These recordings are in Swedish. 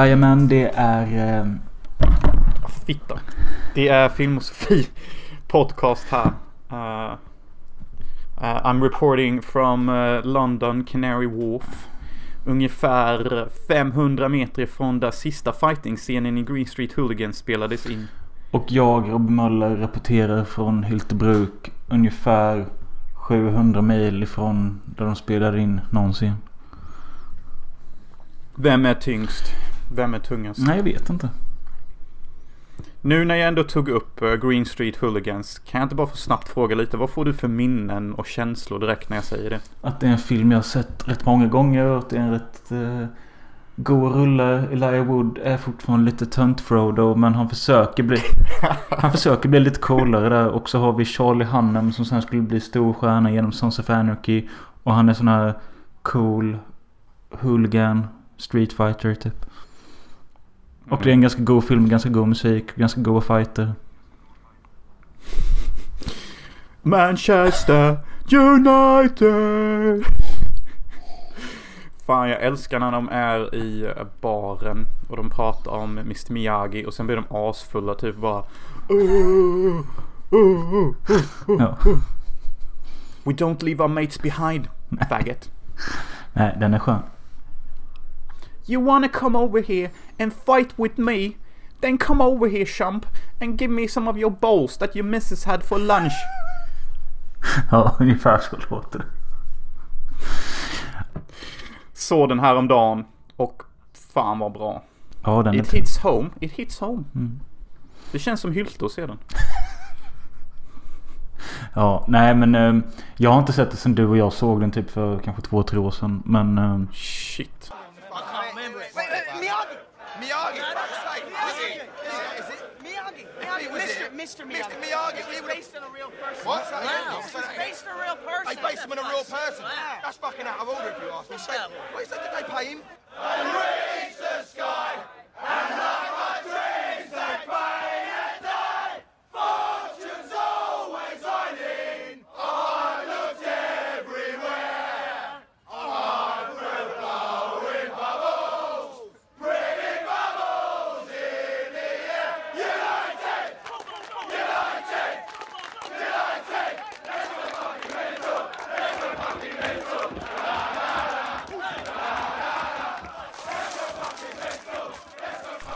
Jajamän, det är... Eh... Fitta. Det är Filmosofi podcast här. Uh, uh, I'm reporting from uh, London Canary Wharf. Ungefär 500 meter ifrån där sista fighting-scenen i Green Street Hooligans spelades in. Och jag, Robin Möller, rapporterar från Hyltebruk. Ungefär 700 mil ifrån där de spelade in någonsin. Vem är tyngst? Vem är tungast? Nej, jag vet inte. Nu när jag ändå tog upp uh, Green Street Hooligans. Kan jag inte bara få snabbt fråga lite. Vad får du för minnen och känslor direkt när jag säger det? Att det är en film jag har sett rätt många gånger. Och att det är en rätt uh, god rulle. Elijah Wood är fortfarande lite tönt Frodo. Men han försöker bli... han försöker bli lite coolare där. Och så har vi Charlie Hunnam som sen skulle bli stor stjärna genom Sons of Anarchy. Och han är sån här cool hooligan. Street Fighter typ. Och det är en ganska god film, ganska god musik, ganska goda fighter. Manchester United! Fan jag älskar när de är i baren och de pratar om Mr Miyagi och sen blir de asfulla typ bara uh, uh, uh, Ja. We don't leave our mates behind, faggot. Nej, den är skön. You wanna come over here and fight with me? Then come over here, chump, and give me some of your bowls that your missus had for lunch. Ja, ungefär så låter det. Såg den här om dagen och fan vad bra. Ja, den It hits home. It hits home. Mm. Det känns som Hylte att se den. Ja, nej men eh, jag har inte sett det sen du och jag såg den typ för kanske två, tre år sedan. Men eh, Shit. Wait, wait, Miyagi! Miyagi! Is it? Is it? Miyagi, Miyagi, Mr. Mr. Miyagi. Mr. Miyagi, He's we would've- based on a real person. What? Say that again. Wow. Say that He's again. based on a real person. They based him on a real person. Wow. That's fucking out of order if you ask me. Say, wait, so did they pay him?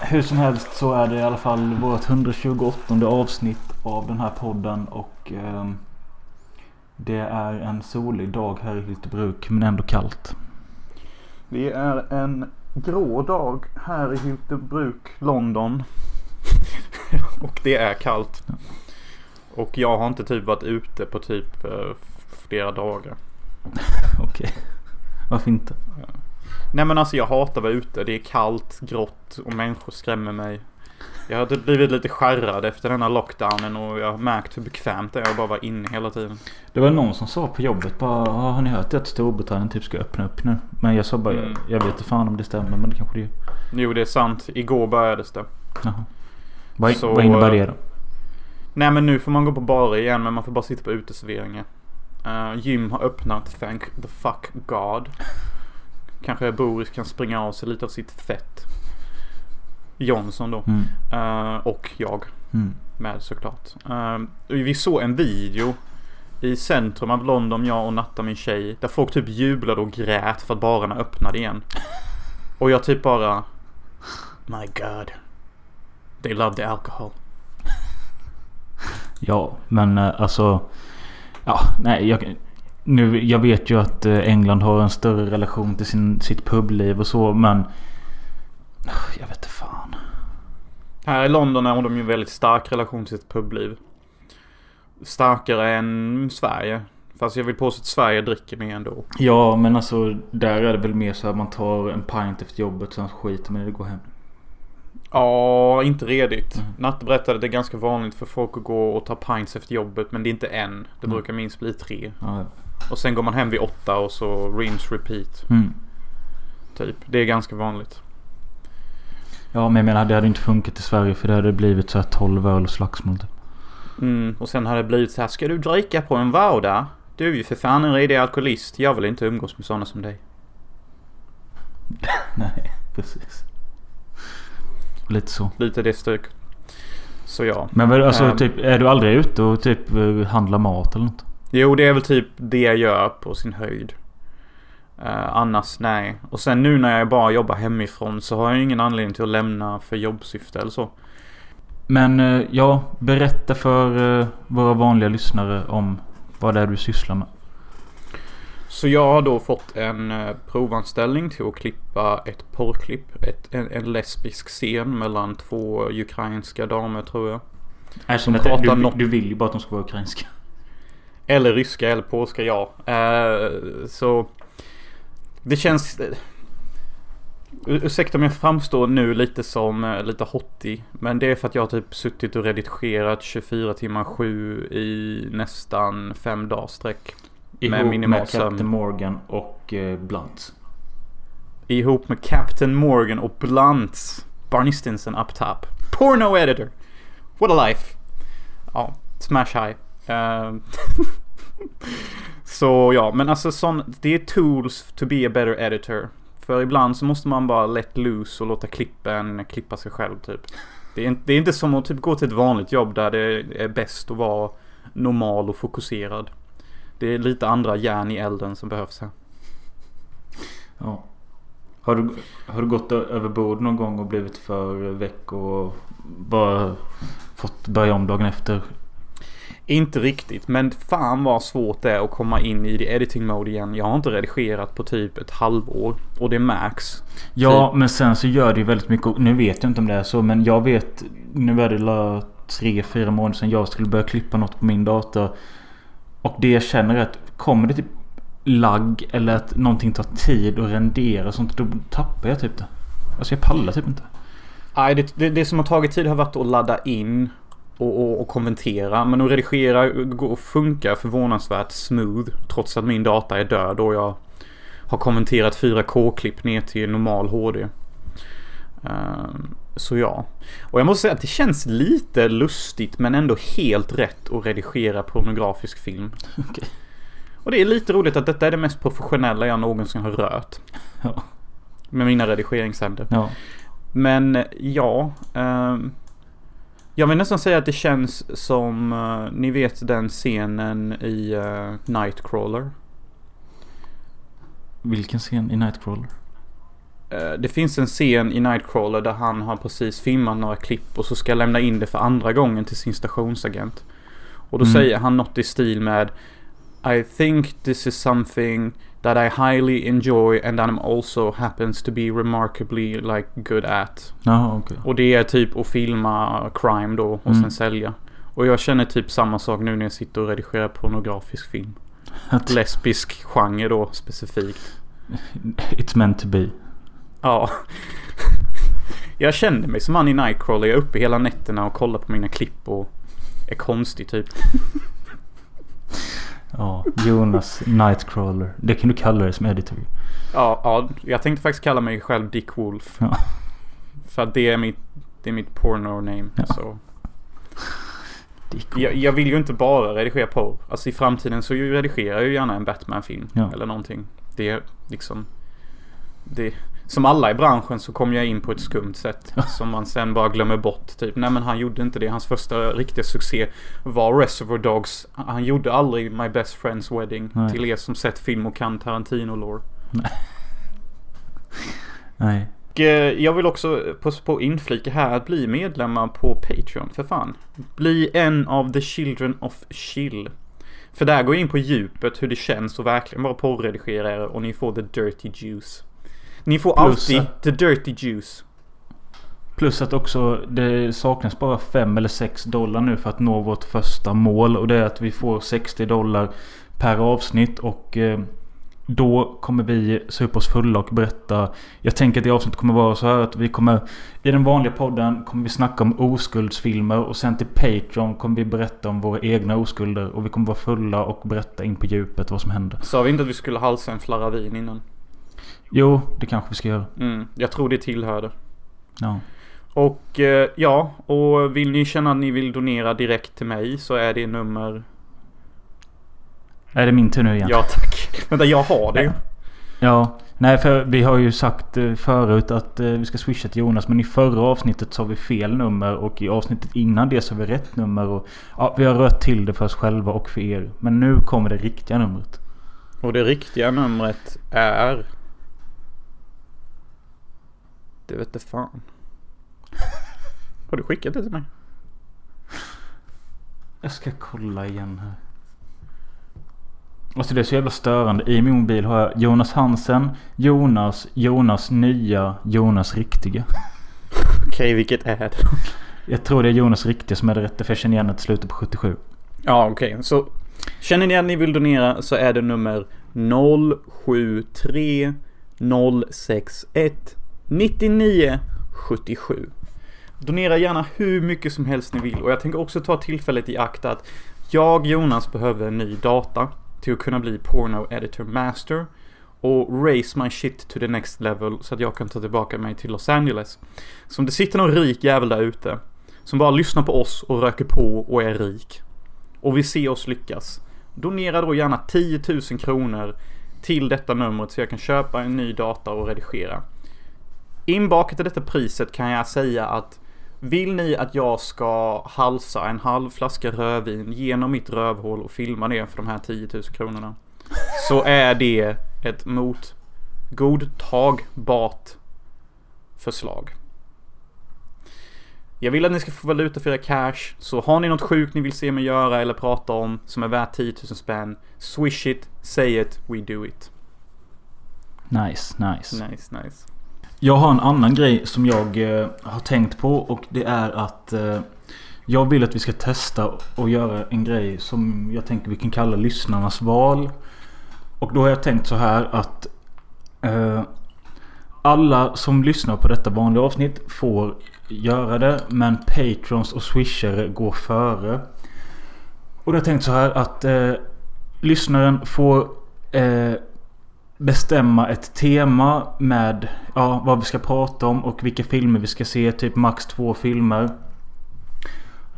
Hur som helst så är det i alla fall vårt 128 avsnitt av den här podden. Och eh, det är en solig dag här i Hyltebruk men ändå kallt. Det är en grå dag här i Hyltebruk, London. och det är kallt. Och jag har inte typ varit ute på typ eh, flera dagar. Okej. Varför inte? Nej men alltså jag hatar att vara ute. Det är kallt, grått och människor skrämmer mig. Jag har typ blivit lite skärrad efter denna lockdownen och jag har märkt hur bekvämt det är att bara vara inne hela tiden. Det var någon som sa på jobbet bara "Ja, Har ni hört att Storbritannien typ ska öppna upp nu? Men jag sa bara Mm. jag vet inte fan om det stämmer men det kanske det gör. Jo det är sant. Igår började det. Jaha. Vad, Så, vad innebär eh, det då? Nej men nu får man gå på barer igen men man får bara sitta på uteserveringar. Uh, gym har öppnat, thank the fuck God. Kanske Boris kan springa av sig lite av sitt fett. Johnson då. Mm. Eh, och jag Mm. med såklart. Eh, vi såg en video i centrum av London, jag och Natta min tjej. Där folk typ jublade och grät för att barerna öppnade igen. Och jag typ bara... My God. They love the alcohol. Ja men eh, alltså. Ja nej jag, nu, jag vet ju att eh, England har en större relation till sin, sitt publiv och så men. Jag vet inte fan. Här i London har de ju en väldigt stark relation till sitt publiv. Starkare än Sverige. Fast jag vill påstå att Sverige dricker mer ändå. Ja men alltså där är det väl mer så att man tar en pint efter jobbet sen skiter man i det och går hem. Ja, inte redigt. Natte berättade att det är ganska vanligt för folk att gå och ta pints efter jobbet. Men det är inte en. Det Mm. brukar minst bli tre. Ja, ja. Och sen går man hem vid åtta och så rinse repeat. Mm. Typ. Det är ganska vanligt. Ja men jag menar det hade inte funkat i Sverige för det hade blivit så här 12 öl och slagsmål typ. Mm, och sen har det blivit så här. Ska du dricka på en vardag? Du är ju för fan en redig alkoholist. Jag vill inte umgås med sådana som dig. Nej precis. Lite så. Lite det stycket. Så ja. Men alltså Ehm. typ, är du aldrig ute och typ eh, handlar mat eller något? Jo, det är väl typ det jag gör på sin höjd. Eh, annars nej. Och sen nu när jag bara jobbar hemifrån så har jag ingen anledning till att lämna för jobbsyfte eller så. Men eh, ja, berätta för eh, våra vanliga lyssnare om vad det är du sysslar med. Så jag har då fått en provanställning till att klippa ett porrklipp. Ett, en, en lesbisk scen mellan två ukrainska damer tror jag. Att du, pratar du, något- du vill ju bara att de ska vara ukrainska. Eller ryska eller polska, ja. Eh, så det känns... eh, Ursäkta om jag framstår nu lite som eh, lite hottig. Men det är för att jag har typ suttit och redigerat 24 timmar 7 i nästan fem dagar sträck. Med Ihop minimal med sömn. Captain Morgan och Blunt. Ihop med Captain Morgan och Blunt. Barney Stinson up top. Porno editor. What a life. Ja, smash high. Ehm, så ja, men alltså sån, det är tools to be a better editor. För ibland så måste man bara let loose och låta klippen klippa sig själv typ. Det är, inte, det är inte som att typ gå till ett vanligt jobb där det är bäst att vara normal och fokuserad. Det är lite andra järn i elden som behövs här. Ja. Har du, har du gått överbord någon gång och blivit för väck och bara fått börja om dagen efter? Inte riktigt, men fan vad svårt det är att komma in i det editing mode igen. Jag har inte redigerat på typ ett halvår. Och det är max. Ja, men sen så gör det ju väldigt mycket. Nu vet jag inte om det är så, men jag vet. Nu är det la tre, fyra månader sedan jag skulle börja klippa något på min dator. Och det jag känner är att kommer det typ lagg eller att någonting tar tid att rendera och sånt. Då tappar jag typ det. Alltså jag pallar typ inte. Nej, det, det, det som har tagit tid har varit att ladda in och, och, och kommentera. Men att redigera går och funkar förvånansvärt smooth. Trots att min data är död och jag har kommenterat 4K-klipp ner till normal HD. Ehm, så ja. Och jag måste säga att det känns lite lustigt men ändå helt rätt att redigera pornografisk film. Okej. Och det är lite roligt att detta är det mest professionella jag någonsin har rört. Ja. Med mina redigeringshänder. Ja. Men ja. ehm, jag vill nästan säga att det känns som, eh, ni vet den scenen i eh, Nightcrawler. Vilken scen i Nightcrawler? Eh, det finns en scen i Nightcrawler där han har precis filmat några klipp och så ska lämna in det för andra gången till sin stationsagent. Och då Mm. säger han något i stil med I think this is something that I highly enjoy and that I'm also happens to be remarkably like good at. Jaha, okej. Och det är typ att filma crime då och Mm. sen sälja. Och jag känner typ samma sak nu när jag sitter och redigerar pornografisk film. Lesbisk genre då specifikt. It's meant to be. Ja. Jag kände mig som han i Nightcrawler. Jag är uppe hela nätterna och kollar på mina klipp och är konstig typ. Ja, Jonas Nightcrawler. Det kan du kalla det som editor. Ja, ja, jag tänkte faktiskt kalla mig själv Dick Wolf. Ja. För att det är mitt, det är mitt porno name. Ja. Så. Dick Jag, jag vill ju inte bara redigera porr. Alltså i framtiden så redigerar jag ju gärna en Batman-film. Ja. Eller någonting. Det är liksom... Det, som alla i branschen så kom jag in på ett skumt sätt. som man sen bara glömmer bort. Typ, nej men han gjorde inte det. Hans första riktiga succé var Reservoir Dogs. Han gjorde aldrig My Best Friend's Wedding. Nej. Till er som sett film och kan Tarantino-lore. Nej. Och eh, jag vill också passa på inflika här att bli medlemmar på Patreon, för fan. Bli en av the children of chill. För där går jag in på djupet hur det känns och verkligen bara porrredigera er och ni får the dirty juice. Ni får Plus alltid att- the dirty juice. Plus att också det saknas bara 5 eller 6 dollar nu för att nå vårt första mål. Och det är att vi får 60 dollar per avsnitt. Och eh, då kommer vi supa oss fulla och berätta. Jag tänker att det avsnittet kommer vara så här att vi kommer i den vanliga podden kommer vi snacka om oskuldsfilmer. Och sen till Patreon kommer vi berätta om våra egna oskulder. Och vi kommer vara fulla och berätta in på djupet vad som händer. Sa vi inte att vi skulle halsa en flarra vin innan? Jo, det kanske vi ska göra. Mm, jag tror det tillhörde. Ja. Och eh, ja, och vill ni känna att ni vill donera direkt till mig så är det nummer... Är det min tur nu igen? Ja tack. Vänta, jag har det ju. Ja, Nej, för vi har ju sagt eh, förut att eh, vi ska swisha till Jonas. Men i förra avsnittet sa vi fel nummer. Och i avsnittet innan det sa vi rätt nummer. Och, ja, vi har rört till det för oss själva och för er. Men nu kommer det riktiga numret. Och det riktiga numret är... Det vet fan. Har du skickat det till mig? Jag ska kolla igen här. Alltså det är så jävla störande. I min mobil har jag Jonas Hansen, Jonas, Jonas nya, Jonas riktiga. Okej, vilket är det? Jag tror det är Jonas riktiga som är det rätta för jag känner igen det till slutet på 77. Ja, okej. Så känner ni att ni vill donera så är det nummer 073 061 99 77. Donera gärna hur mycket som helst ni vill och jag tänker också ta tillfället i akt att jag, Jonas, behöver en ny data till att kunna bli Porno Editor Master och raise my shit to the next level så att jag kan ta tillbaka mig till Los Angeles. Så om det sitter någon rik jävel där ute som bara lyssnar på oss och röker på och är rik och vill se oss lyckas. Donera då gärna 10 000 kronor till detta numret så jag kan köpa en ny data och redigera. Inbakat i detta priset kan jag säga att vill ni att jag ska halsa en halv flaska rödvin genom mitt rövhål och filma det för de här 10 000 kronorna. Så är det ett mot godtagbart förslag. Jag vill att ni ska få valuta för era cash. Så har ni något sjukt ni vill se mig göra eller prata om som är värt 10 000 spänn. Swish it, say it, we do it. Nice, nice. Nice, nice. Jag har en annan grej som jag eh, har tänkt på och det är att eh, jag vill att vi ska testa och göra en grej som jag tänker vi kan kalla lyssnarnas val. Och då har jag tänkt så här att eh, alla som lyssnar på detta vanliga avsnitt får göra det. Men patrons och swishare går före. Och då har jag tänkt så här att eh, lyssnaren får eh, bestämma ett tema med ja, vad vi ska prata om och vilka filmer vi ska se. Typ max två filmer.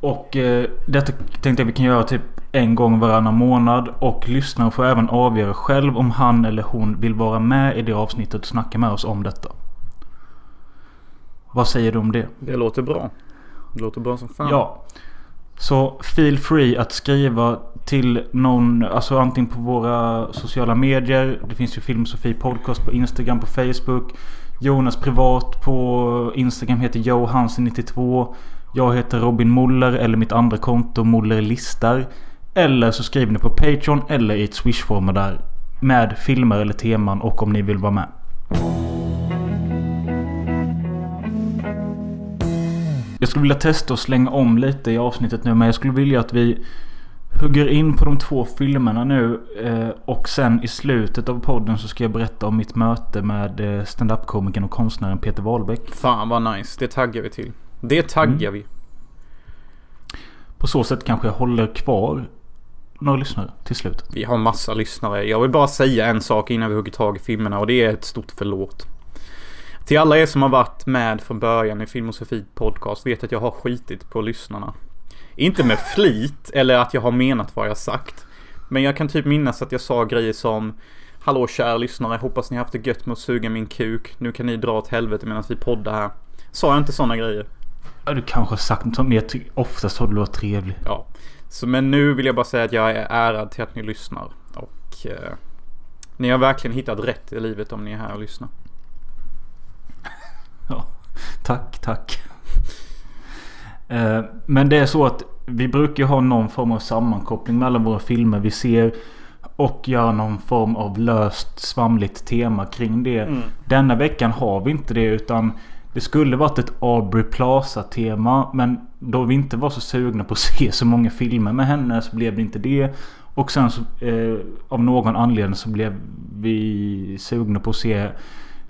Och eh, detta tänkte jag vi kan göra typ en gång varannan månad. Och lyssnaren får även avgöra själv om han eller hon vill vara med i det avsnittet och snacka med oss om detta. Vad säger du om det? Det låter bra. Det låter bra som fan. Ja. Så feel free att skriva till någon, alltså antingen på våra sociala medier. Det finns ju Filmsofie Podcast på Instagram, på Facebook. Jonas privat på Instagram heter johansen92. Jag heter Robin Muller eller mitt andra konto Muller listar. Eller så skriver ni på Patreon eller i ett swish där. Med filmer eller teman och om ni vill vara med. Jag skulle vilja testa och slänga om lite i avsnittet nu. Men jag skulle vilja att vi hugger in på de två filmerna nu. eh, Och sen i slutet av podden så ska jag berätta om mitt möte med eh, stand-up-komikern och konstnären Peter Wahlbeck. Fan vad nice. Det taggar vi till. Det taggar vi. På så sätt kanske jag håller kvar några lyssnare till slutet. Vi har massa lyssnare. Jag vill bara säga en sak innan vi hugger tag i filmerna och det är ett stort förlåt. Till alla er som har varit med från början i Film och Sofie podcast vet att jag har skitit på lyssnarna. Inte med flit eller att jag har menat vad jag sagt. Men jag kan typ minnas att jag sa grejer som Hallå kära lyssnare, hoppas ni haft det gött med att suga min kuk. Nu kan ni dra åt helvete medan vi poddar här. Sa jag inte sådana grejer? Ja, du kanske har sagt något tycker oftast har du låtit trevlig. Ja. Så men nu vill jag bara säga att jag är ärad till att ni lyssnar. Och eh, ni har verkligen hittat rätt i livet om ni är här och lyssnar. Ja, tack, tack. Eh, Men det är så att vi brukar ha någon form av sammankoppling mellan våra filmer vi ser. Och göra någon form av löst svamligt tema kring det. Mm. Denna veckan har vi inte det utan det skulle varit ett Aubrey Plaza tema. Men då vi inte var så sugna på att se så många filmer med henne så blev det inte det. Och sen så eh, av någon anledning så blev vi sugna på att se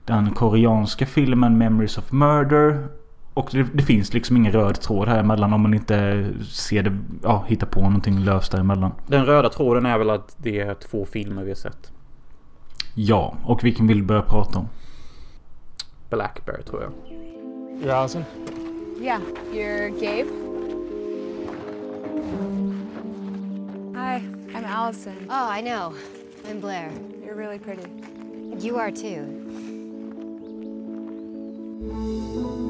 den koreanska filmen Memories of Murder. Och det, det finns liksom ingen röd tråd här emellan om man inte ser det, ja, hittar på någonting löst däremellan. Den röda tråden är väl att det är två filmer vi har sett. Ja, och vilken vill du börja prata om? Black Bear tror jag. You're Allison? Yeah, you're Gabe? Hi, I'm Allison. Oh, I know. I'm Blair. You're really pretty. You are too.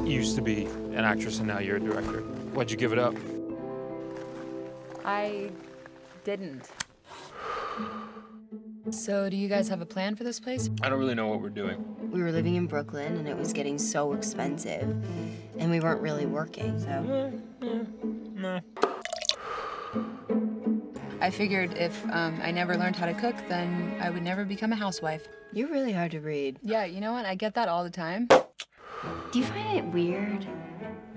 You used to be an actress and now you're a director. Why'd you give it up? I didn't. So, do you guys have a plan for this place? I don't really know what we're doing. We were living in Brooklyn and it was getting so expensive, and we weren't really working, so. I figured if um, I never learned how to cook, then I would never become a housewife. You're really hard to read. Yeah, you know what? I get that all the time. Do you find it weird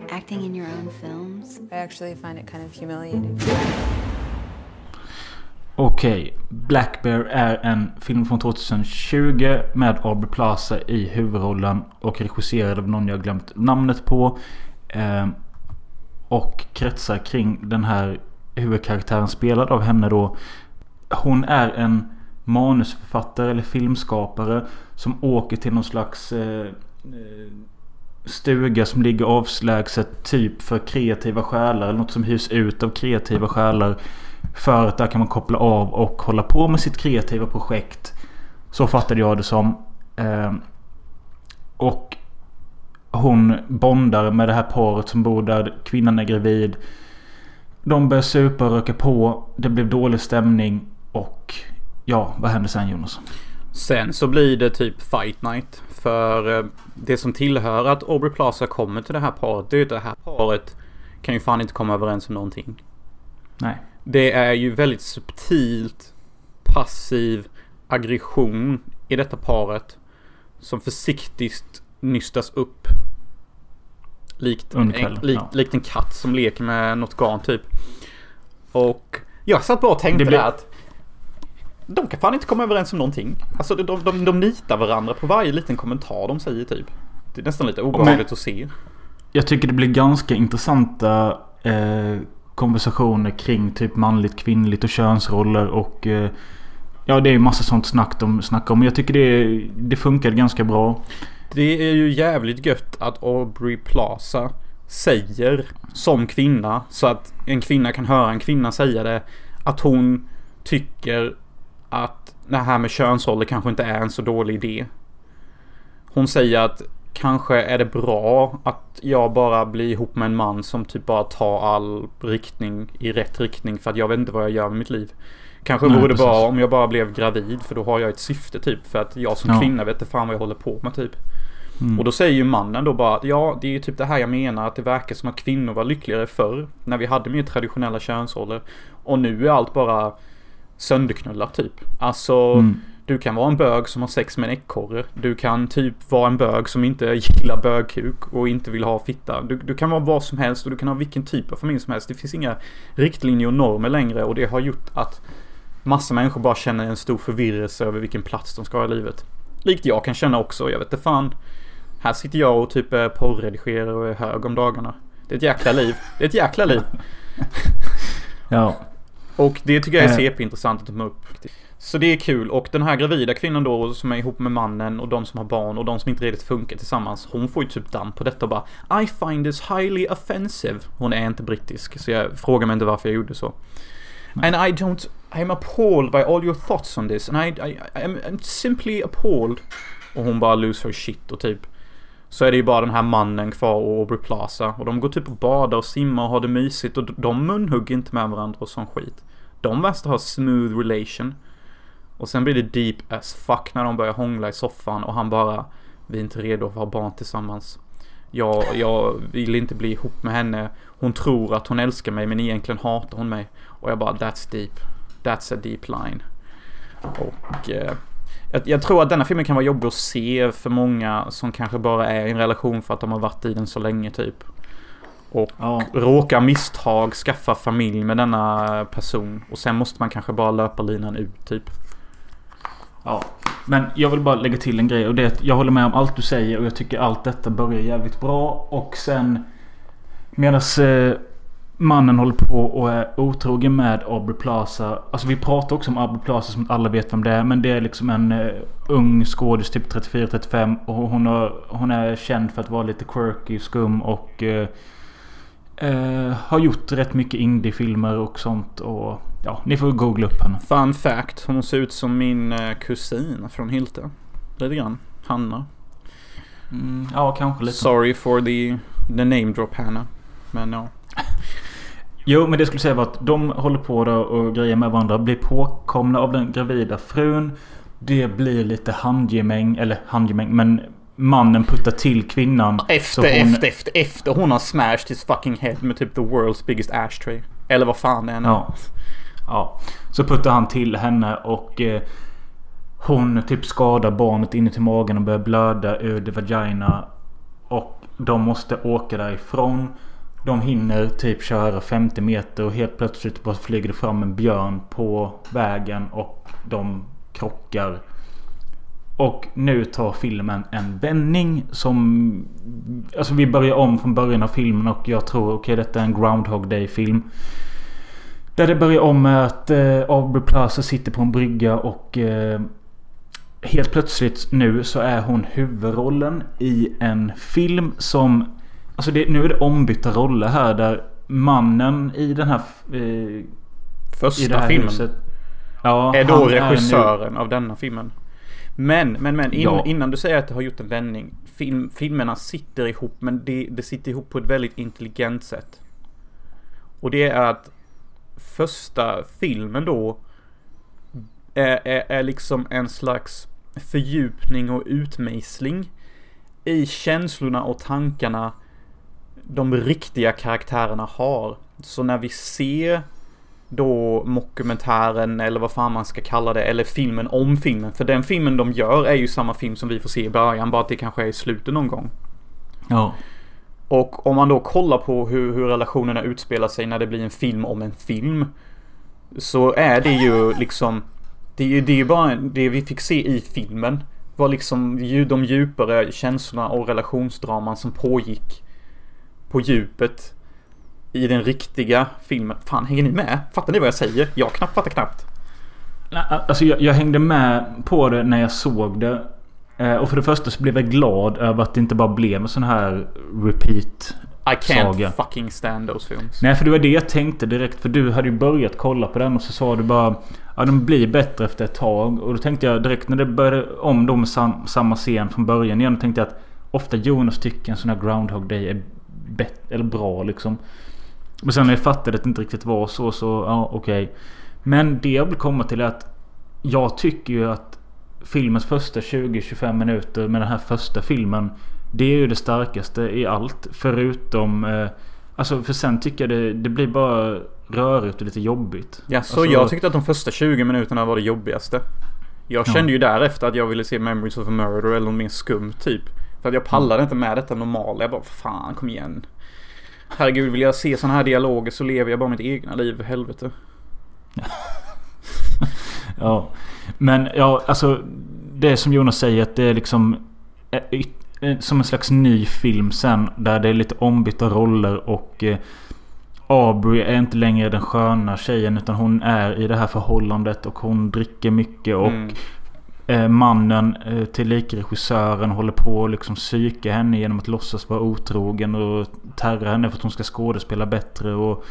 acting in your own films? I actually find it kind of humiliating. Okej, Black Bear är en film från 2020 med Aubrey Plaza i huvudrollen och regisserad av någon jag glömt namnet på. Eh, och kretsar kring den här huvudkaraktären spelad av henne då. Hon är en manusförfattare eller filmskapare som åker till någon slags eh, Eh, stuga som ligger avslägset typ för kreativa själar. Eller något som hyrs ut av kreativa själar. För att där kan man koppla av och hålla på med sitt kreativa projekt. Så fattade jag det som. Eh, och hon bondar med det här paret som bor där. Kvinnan är gravid. De börjar supa och röka på. Det blev dålig stämning. Och ja, vad händer sen Jonas? Sen så blir det typ fight night. För eh, det som tillhör att Aubrey Plaza kommer till det här paret. Det är ju det här paret kan ju fan inte komma överens om någonting. Nej. Det är ju väldigt subtilt passiv aggression i detta paret. Som försiktigt nystas upp. Likt, en, likt, ja. likt en katt som leker med något garn typ. Och jag satt bara och tänkte Det blir- att de kan fan inte komma överens om någonting. Alltså de, de, de, de nitar varandra på varje liten kommentar de säger typ. Det är nästan lite obehagligt att se. Jag tycker det blir ganska intressanta eh, konversationer kring typ manligt, kvinnligt och könsroller och eh, Ja det är ju massa sånt snack de snackar om. Men jag tycker det, det funkar ganska bra. Det är ju jävligt gött att Aubrey Plaza säger som kvinna så att en kvinna kan höra en kvinna säga det. Att hon tycker att det här med könsroller kanske inte är en så dålig idé. Hon säger att kanske är det bra att jag bara blir ihop med en man som typ bara tar all riktning i rätt riktning för att jag vet inte vad jag gör med mitt liv. Kanske Nej, vore det precis. bra om jag bara blev gravid för då har jag ett syfte typ för att jag som Ja. kvinna vet inte fan vad jag håller på med typ. Mm. Och då säger ju mannen då bara ja, det är ju typ det här jag menar att det verkar som att kvinnor var lyckligare förr när vi hade mer traditionella könsroller. Och nu är allt bara sönderknullat typ. Alltså, Mm. du kan vara en bög som har sex med en ekorre. Du kan typ vara en bög som inte gillar bögkuk och inte vill ha fitta. Du, du kan vara vad som helst och du kan ha vilken typ av familj som helst. Det finns inga riktlinjer och normer längre och det har gjort att massa människor bara känner en stor förvirrelse över vilken plats de ska ha i livet. Likt jag kan känna också, jag vet inte fan. Här sitter jag och typ porrredigerar och är hög om dagarna. Det är ett jäkla liv. Det är ett jäkla liv. Ja. Och det tycker jag är Eh. CP-intressant att ta upp. Så det är kul. Och den här gravida kvinnan då som är ihop med mannen och de som har barn och de som inte riktigt funkar tillsammans. Hon får ju typ damm på detta och bara I find this highly offensive. Hon är inte brittisk så jag frågar mig inte varför jag gjorde så. And I don't, I'm appalled by all your thoughts on this. And I, I, I'm, I'm simply appalled. Och hon bara lose her shit och typ. Så är det ju bara den här mannen kvar och Aubrey Plaza. Och de går typ och badar och simmar och har det mysigt. Och de munhugger inte med varandra och sån skit. De verkar ha smooth relation. Och sen blir det deep as fuck när de börjar hångla i soffan och han bara Vi är inte redo att ha barn tillsammans. Jag, jag vill inte bli ihop med henne. Hon tror att hon älskar mig men egentligen hatar hon mig. Och jag bara that's deep. That's a deep line. Och eh, jag, jag tror att denna filmen kan vara jobbig att se för många som kanske bara är i en relation för att de har varit i den så länge typ. Och Ja. råkar misstag skaffa familj med denna person. Och sen måste man kanske bara löpa linan ut typ. Ja. Men jag vill bara lägga till en grej och det är att jag håller med om allt du säger och jag tycker allt detta börjar jävligt bra. Och sen medan eh, mannen håller på och är otrogen med Aubrey Plaza. Alltså vi pratar också om Aubrey Plaza som alla vet vem det är. Men det är liksom en eh, ung skådis, typ 34-35. Och hon, har, hon är känd för att vara lite quirky, skum och eh, eh, har gjort rätt mycket indie-filmer och sånt. Och ja, ni får googla upp henne. Fun fact. Hon ser ut som min eh, kusin från Hylte. Lite grann. Hanna. Mm, ja, kanske lite. Sorry for the, the name drop Hanna. Men ja. Jo, men det skulle säga var att de håller på då och grejer med varandra. Blir påkomna av den gravida frun. Det blir lite handgemäng. Eller handgemäng, men mannen puttar till kvinnan. Efter, hon- efter, efter, efter hon har smashed his fucking head med typ the world's biggest ashtray. Eller vad fan det är nu. Ja. Ja. Så puttar han till henne och eh, hon typ skadar barnet inuti magen och börjar blöda ur the vagina. Och de måste åka därifrån. De hinner typ köra 50 meter och helt plötsligt bara flyger det fram en björn på vägen och de krockar. Och nu tar filmen en vändning som... Alltså vi börjar om från början av filmen och jag tror okej detta är en Groundhog Day film. Där det börjar om med att eh, Aubrey Plaza sitter på en brygga och eh, helt plötsligt nu så är hon huvudrollen i en film som... Alltså det, nu är det ombytta roller här där mannen i den här... Eh, Första filmen. huset. Ja, är då han nu- regissören av denna filmen. Men, men, men in, Ja. innan du säger att det har gjort en vändning. Film, filmerna sitter ihop men det, det sitter ihop på ett väldigt intelligent sätt. Och det är att första filmen då är, är, är liksom en slags fördjupning och utmejsling i känslorna och tankarna de riktiga karaktärerna har. Så när vi ser då mockumentären eller vad fan man ska kalla det, eller filmen om filmen. För den filmen de gör är ju samma film som vi får se i början, bara att det kanske är i slutet någon gång. Ja. Och om man då kollar på hur, hur relationerna utspelar sig när det blir en film om en film. Så är det ju liksom Det är ju det är bara det vi fick se i filmen. Var liksom de djupare känslorna och relationsdraman som pågick på djupet i den riktiga filmen. Fan, hänger ni med? Fattar ni vad jag säger? Jag knappt fattar knappt. Nej, Alltså jag, jag hängde med på det när jag såg det. Eh, och för det första så blev jag glad över att det inte bara blev en sån här repeat I can't saga. fucking stand those films. Nej för det var det jag tänkte direkt. För du hade ju börjat kolla på den och så sa du bara Ja de blir bättre efter ett tag. Och då tänkte jag direkt när det började om då med sam, samma scen från början igen. Då tänkte jag att ofta Jonas tycker en sån här Groundhog Day är eller bra liksom. Men sen när jag fattade att det inte riktigt var så så ja okej. Men det jag vill komma till är att jag tycker ju att filmens första 20-25 minuter med den här första filmen. Det är ju det starkaste i allt. Förutom... Eh, alltså för sen tycker jag det, det blir bara rörigt och lite jobbigt. Ja, så alltså, jag tyckte att de första 20 minuterna var det jobbigaste. Jag Ja. kände ju därefter att jag ville se Memories of a Murder eller något mer skumt typ. För att jag pallade inte med detta normala. Jag bara, fan kom igen. Herregud, vill jag se såna här dialoger så lever jag bara mitt egna liv, helvete. Ja. Men ja, alltså. Det som Jonas säger att det är liksom... eh, eh, Som en slags ny film sen. Där det är lite ombytta roller och... Eh, Aubrey är inte längre den sköna tjejen utan hon är i det här förhållandet och hon dricker mycket och Mm. Eh, mannen eh, tillika regissören håller på att liksom psyka henne genom att låtsas vara otrogen och terra henne för att hon ska skådespela bättre och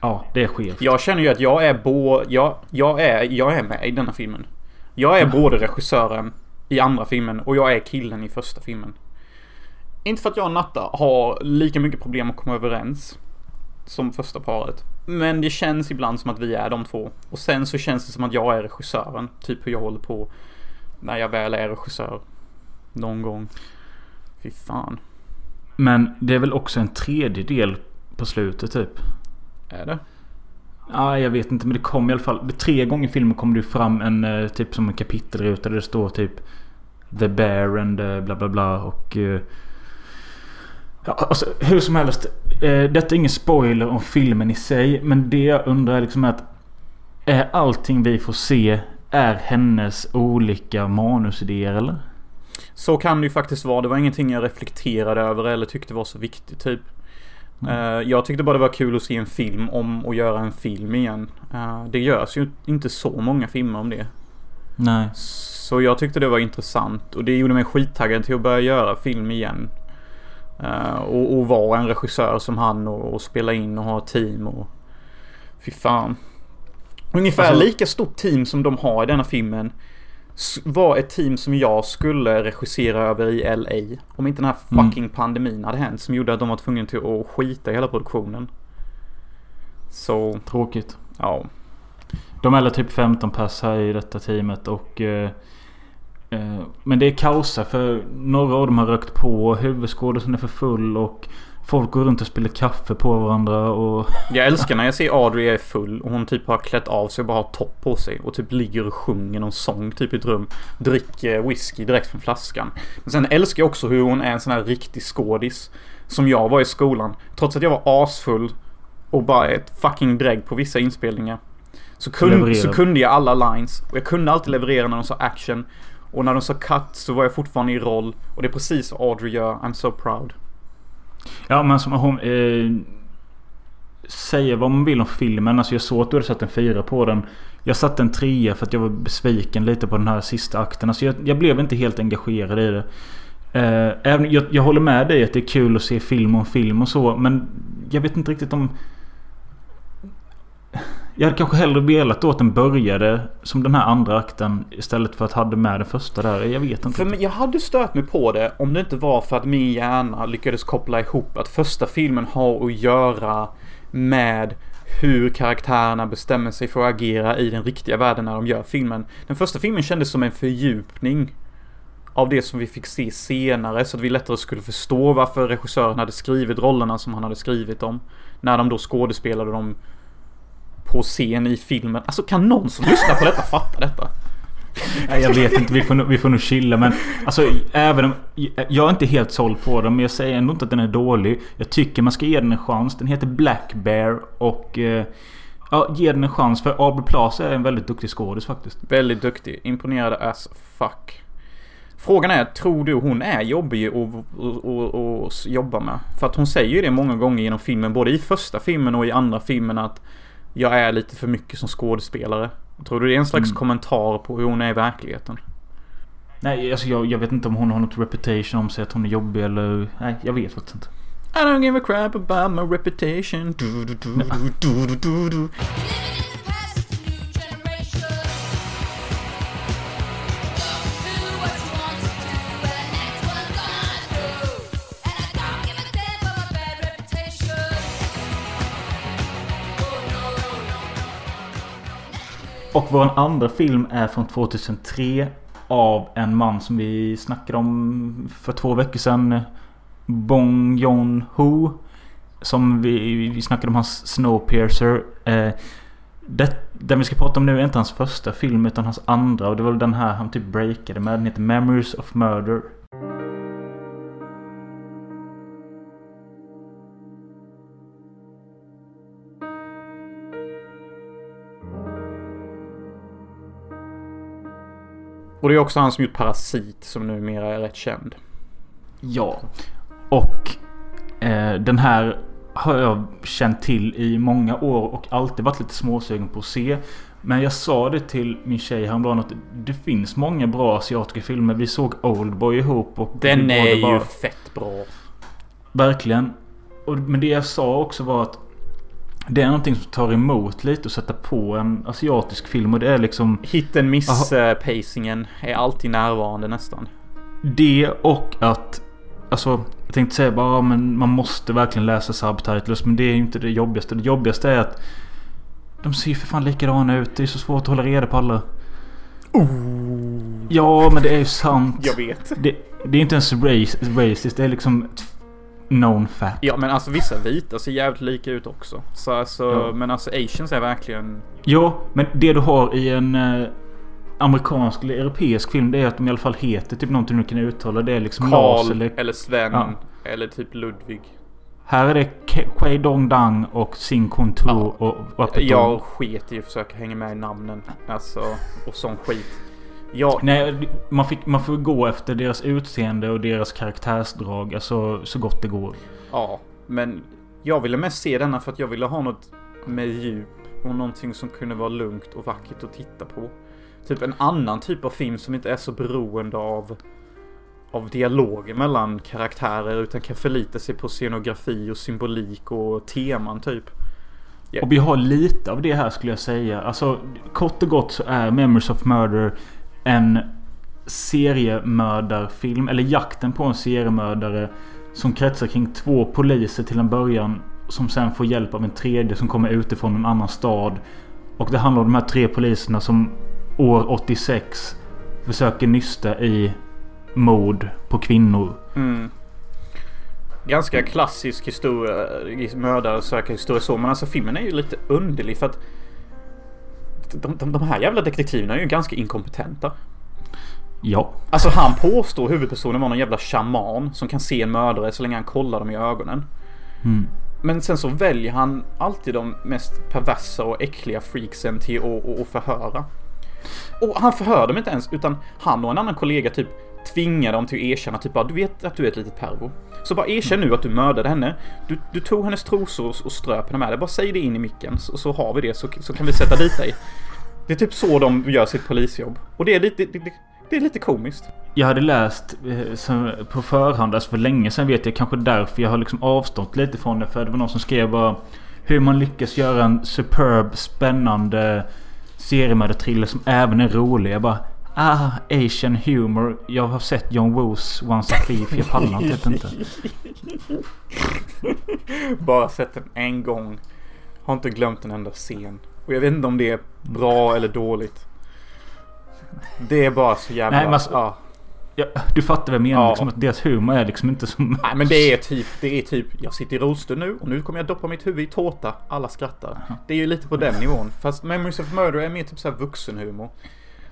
Ja, det är skevt. Jag känner ju att jag är bo, jag, jag, är, jag är med i denna filmen. Jag är både regissören i andra filmen och jag är killen i första filmen. Inte för att jag och Natta har lika mycket problem att komma överens som första paret. Men det känns ibland som att vi är de två. Och sen så känns det som att jag är regissören. Typ hur jag håller på när jag väl är regissör. Någon gång. Fy fan. Men det är väl också en tredje del på slutet typ? Är det? Ja, jag vet inte men det kom i alla fall. Tre gånger i filmen kommer det fram en eh, typ som en kapitelruta där det står typ The Bear and eh, bla bla bla och... eh, Ja, alltså hur som helst. Eh, detta är ingen spoiler om filmen i sig. Men det jag undrar liksom är att... Är allting vi får se är hennes olika manusidéer eller? Så kan det ju faktiskt vara. Det var ingenting jag reflekterade över eller tyckte var så viktigt typ. Eh, jag tyckte bara det var kul att se en film om att göra en film igen. Eh, det görs ju inte så många filmer om det. Nej. Så jag tyckte det var intressant och det gjorde mig skittaggad till att börja göra film igen. Eh, och, och vara en regissör som han och, och spela in och ha ett team och... Fy fan. Ungefär Alltså- lika stort team som de har i denna filmen var ett team som jag skulle regissera över i LA. Om inte den här fucking pandemin hade hänt som gjorde att de var tvungna till att skita i hela produktionen. Så, Tråkigt. ja. De är typ 15 pass här i detta teamet och... Eh, men det är kaos här, för några av dem har rökt på. Huvudskådisen är för full och folk går runt och spiller kaffe på varandra och... Jag älskar när jag ser Audrey är full och hon typ har klätt av sig och bara har topp på sig. Och typ ligger och sjunger någon sång typ i ett rum. Dricker whisky direkt från flaskan. Men sen älskar jag också hur hon är en sån här riktig skådis. Som jag var i skolan. Trots att jag var asfull och bara ett fucking drägg på vissa inspelningar. Så, kun, Levererade. så kunde jag alla lines. Och jag kunde alltid leverera när de sa action. Och när de sa cut så var jag fortfarande i roll. Och det är precis vad Audrey gör. I'm so proud. Ja men som hon... Eh, säger vad man vill om filmen. Alltså jag såg att du hade satt en fyra på den. Jag satte en trea för att jag var besviken lite på den här sista akten. Alltså jag, jag blev inte helt engagerad i det. Eh, även, jag, jag håller med dig att det är kul att se film om film och så. Men jag vet inte riktigt om... Jag hade kanske hellre velat då att den började som den här andra akten. Istället för att hade med den första där. Jag vet inte. För jag hade stört mig på det om det inte var för att min hjärna lyckades koppla ihop att första filmen har att göra med hur karaktärerna bestämmer sig för att agera i den riktiga världen när de gör filmen. Den första filmen kändes som en fördjupning av det som vi fick se senare så att vi lättare skulle förstå varför regissören hade skrivit rollerna som han hade skrivit dem. När de då skådespelade dem på scen i filmen. Alltså kan någon som lyssnar på detta fatta detta? Nej, jag vet inte. Vi får, vi får nog chilla. Men alltså även om... Jag är inte helt såld på den. Men jag säger ändå inte att den är dålig. Jag tycker man ska ge den en chans. Den heter Black Bear. Och... Eh, ja, ge den en chans. För Aubrey Plaza är en väldigt duktig skådis faktiskt. Väldigt duktig. Imponerade as fuck. Frågan är, tror du hon är jobbig att jobba med? För att hon säger ju det många gånger genom filmen, både i första filmen och i andra filmen att jag är lite för mycket som skådespelare. Tror du det är en slags kommentar på hur hon är i verkligheten? Nej, alltså jag, jag vet inte om hon har något reputation om sig att hon är jobbig eller... Nej, jag vet faktiskt inte. I don't give a crap about my reputation. Du, du, du, du, du, du, du. Och vår andra film är från 2003. Av en man som vi snackade om för två veckor sedan. Bong Joon-Ho. Som vi, vi snackade om hans Snowpiercer. Eh, det, den vi ska prata om nu är inte hans första film utan hans andra. Och det var den här han typ breakade med. Den heter Memories of Murder. Och det är också han som gjort Parasit som numera är rätt känd. Ja. Och eh, den här har jag känt till i många år och alltid varit lite småsugen på att se. Men jag sa det till min tjej häromdagen att det finns många bra asiatiska filmer. Vi såg Oldboy ihop och... Den är ju bara- fett bra. Verkligen. Och, men det jag sa också var att det är någonting som tar emot lite att sätta på en asiatisk film och det är liksom Hit and miss eh, är alltid närvarande nästan. det och att Alltså jag tänkte säga bara men man måste verkligen läsa subtitles men det är ju inte det jobbigaste. Det jobbigaste är att de ser ju för fan likadana ut. Det är så svårt att hålla reda på alla. Ja men det är ju sant. Jag vet. Det, det är inte ens race, racist. Det är liksom known fact. Ja men alltså vissa vita ser jävligt lika ut också. Så alltså, Ja. men alltså asians är verkligen... Ja, men det du har i en eh, amerikansk eller europeisk film det är att de i alla fall heter typ någonting du kan uttala. Det är liksom Lars Karl eller... eller, Sven Ja. eller typ Ludvig. Här är det Kwei Dong Dang och Sin Kun Tu Ja. och Wapetong. Jag sket i att försöka hänga med i namnen. Alltså, och sån skit. Jag, Nej, man, fick, man får gå efter deras utseende och deras karaktärsdrag. Alltså så gott det går. ja, men jag ville mest se denna för att jag ville ha något med djup och någonting som kunde vara lugnt och vackert att titta på. Typ en annan typ av film som inte är så beroende av av dialoger mellan karaktärer utan kan förlita sig på scenografi och symbolik och teman typ. Ja. Och vi har lite av det här skulle jag säga. Alltså kort och gott så är Memories of Murder en seriemördarfilm. Eller jakten på en seriemördare. Som kretsar kring två poliser till en början. Som sen får hjälp av en tredje som kommer utifrån en annan stad. Och det handlar om de här tre poliserna som år 86 försöker nysta i mord på kvinnor. Mm. Ganska klassisk historia, Mördare söker historia så. Men alltså filmen är ju lite underlig för att de, de, de här jävla detektiverna är ju ganska inkompetenta. Ja. Alltså han påstår huvudpersonen var någon jävla shaman som kan se en mördare så länge han kollar dem i ögonen. Mm. Men sen så väljer han alltid de mest perversa och äckliga freaksen till att, att förhöra. Och han förhör dem inte ens utan han och en annan kollega typ Tvinga dem till att erkänna typ bara du vet att du är ett litet pervo. Så bara erkänn nu att du mördade henne. Du, du tog hennes trosor och ströp henne med det. Bara säg det in i micken så, så har vi det så, så kan vi sätta dit dig. Det är typ så de gör sitt polisjobb. Och det är lite, det, det, det är lite komiskt. Jag hade läst eh, på förhand, alltså för länge sedan vet jag kanske därför jag har liksom avstått lite från det. För det var någon som skrev bara hur man lyckas göra en superb, spännande seriemördarthriller som även är rolig. Jag bara Ah, Asian humor. Jag har sett John Woos Once a Thief. Jag pallar inte. inte. Bara sett den en gång. Har inte glömt en enda scen. Och jag vet inte om det är bra eller dåligt. Det är bara så jävla... Nej, men alltså- ja. Ja, du fattar vad jag menar. Ja. Liksom, att deras humor är liksom inte som... Nej men det är typ, det är typ, jag sitter i rullstol nu och nu kommer jag doppa mitt huvud i tårta. Alla skrattar. Det är ju lite på den nivån. Fast Memories of Murder är mer typ så här vuxenhumor.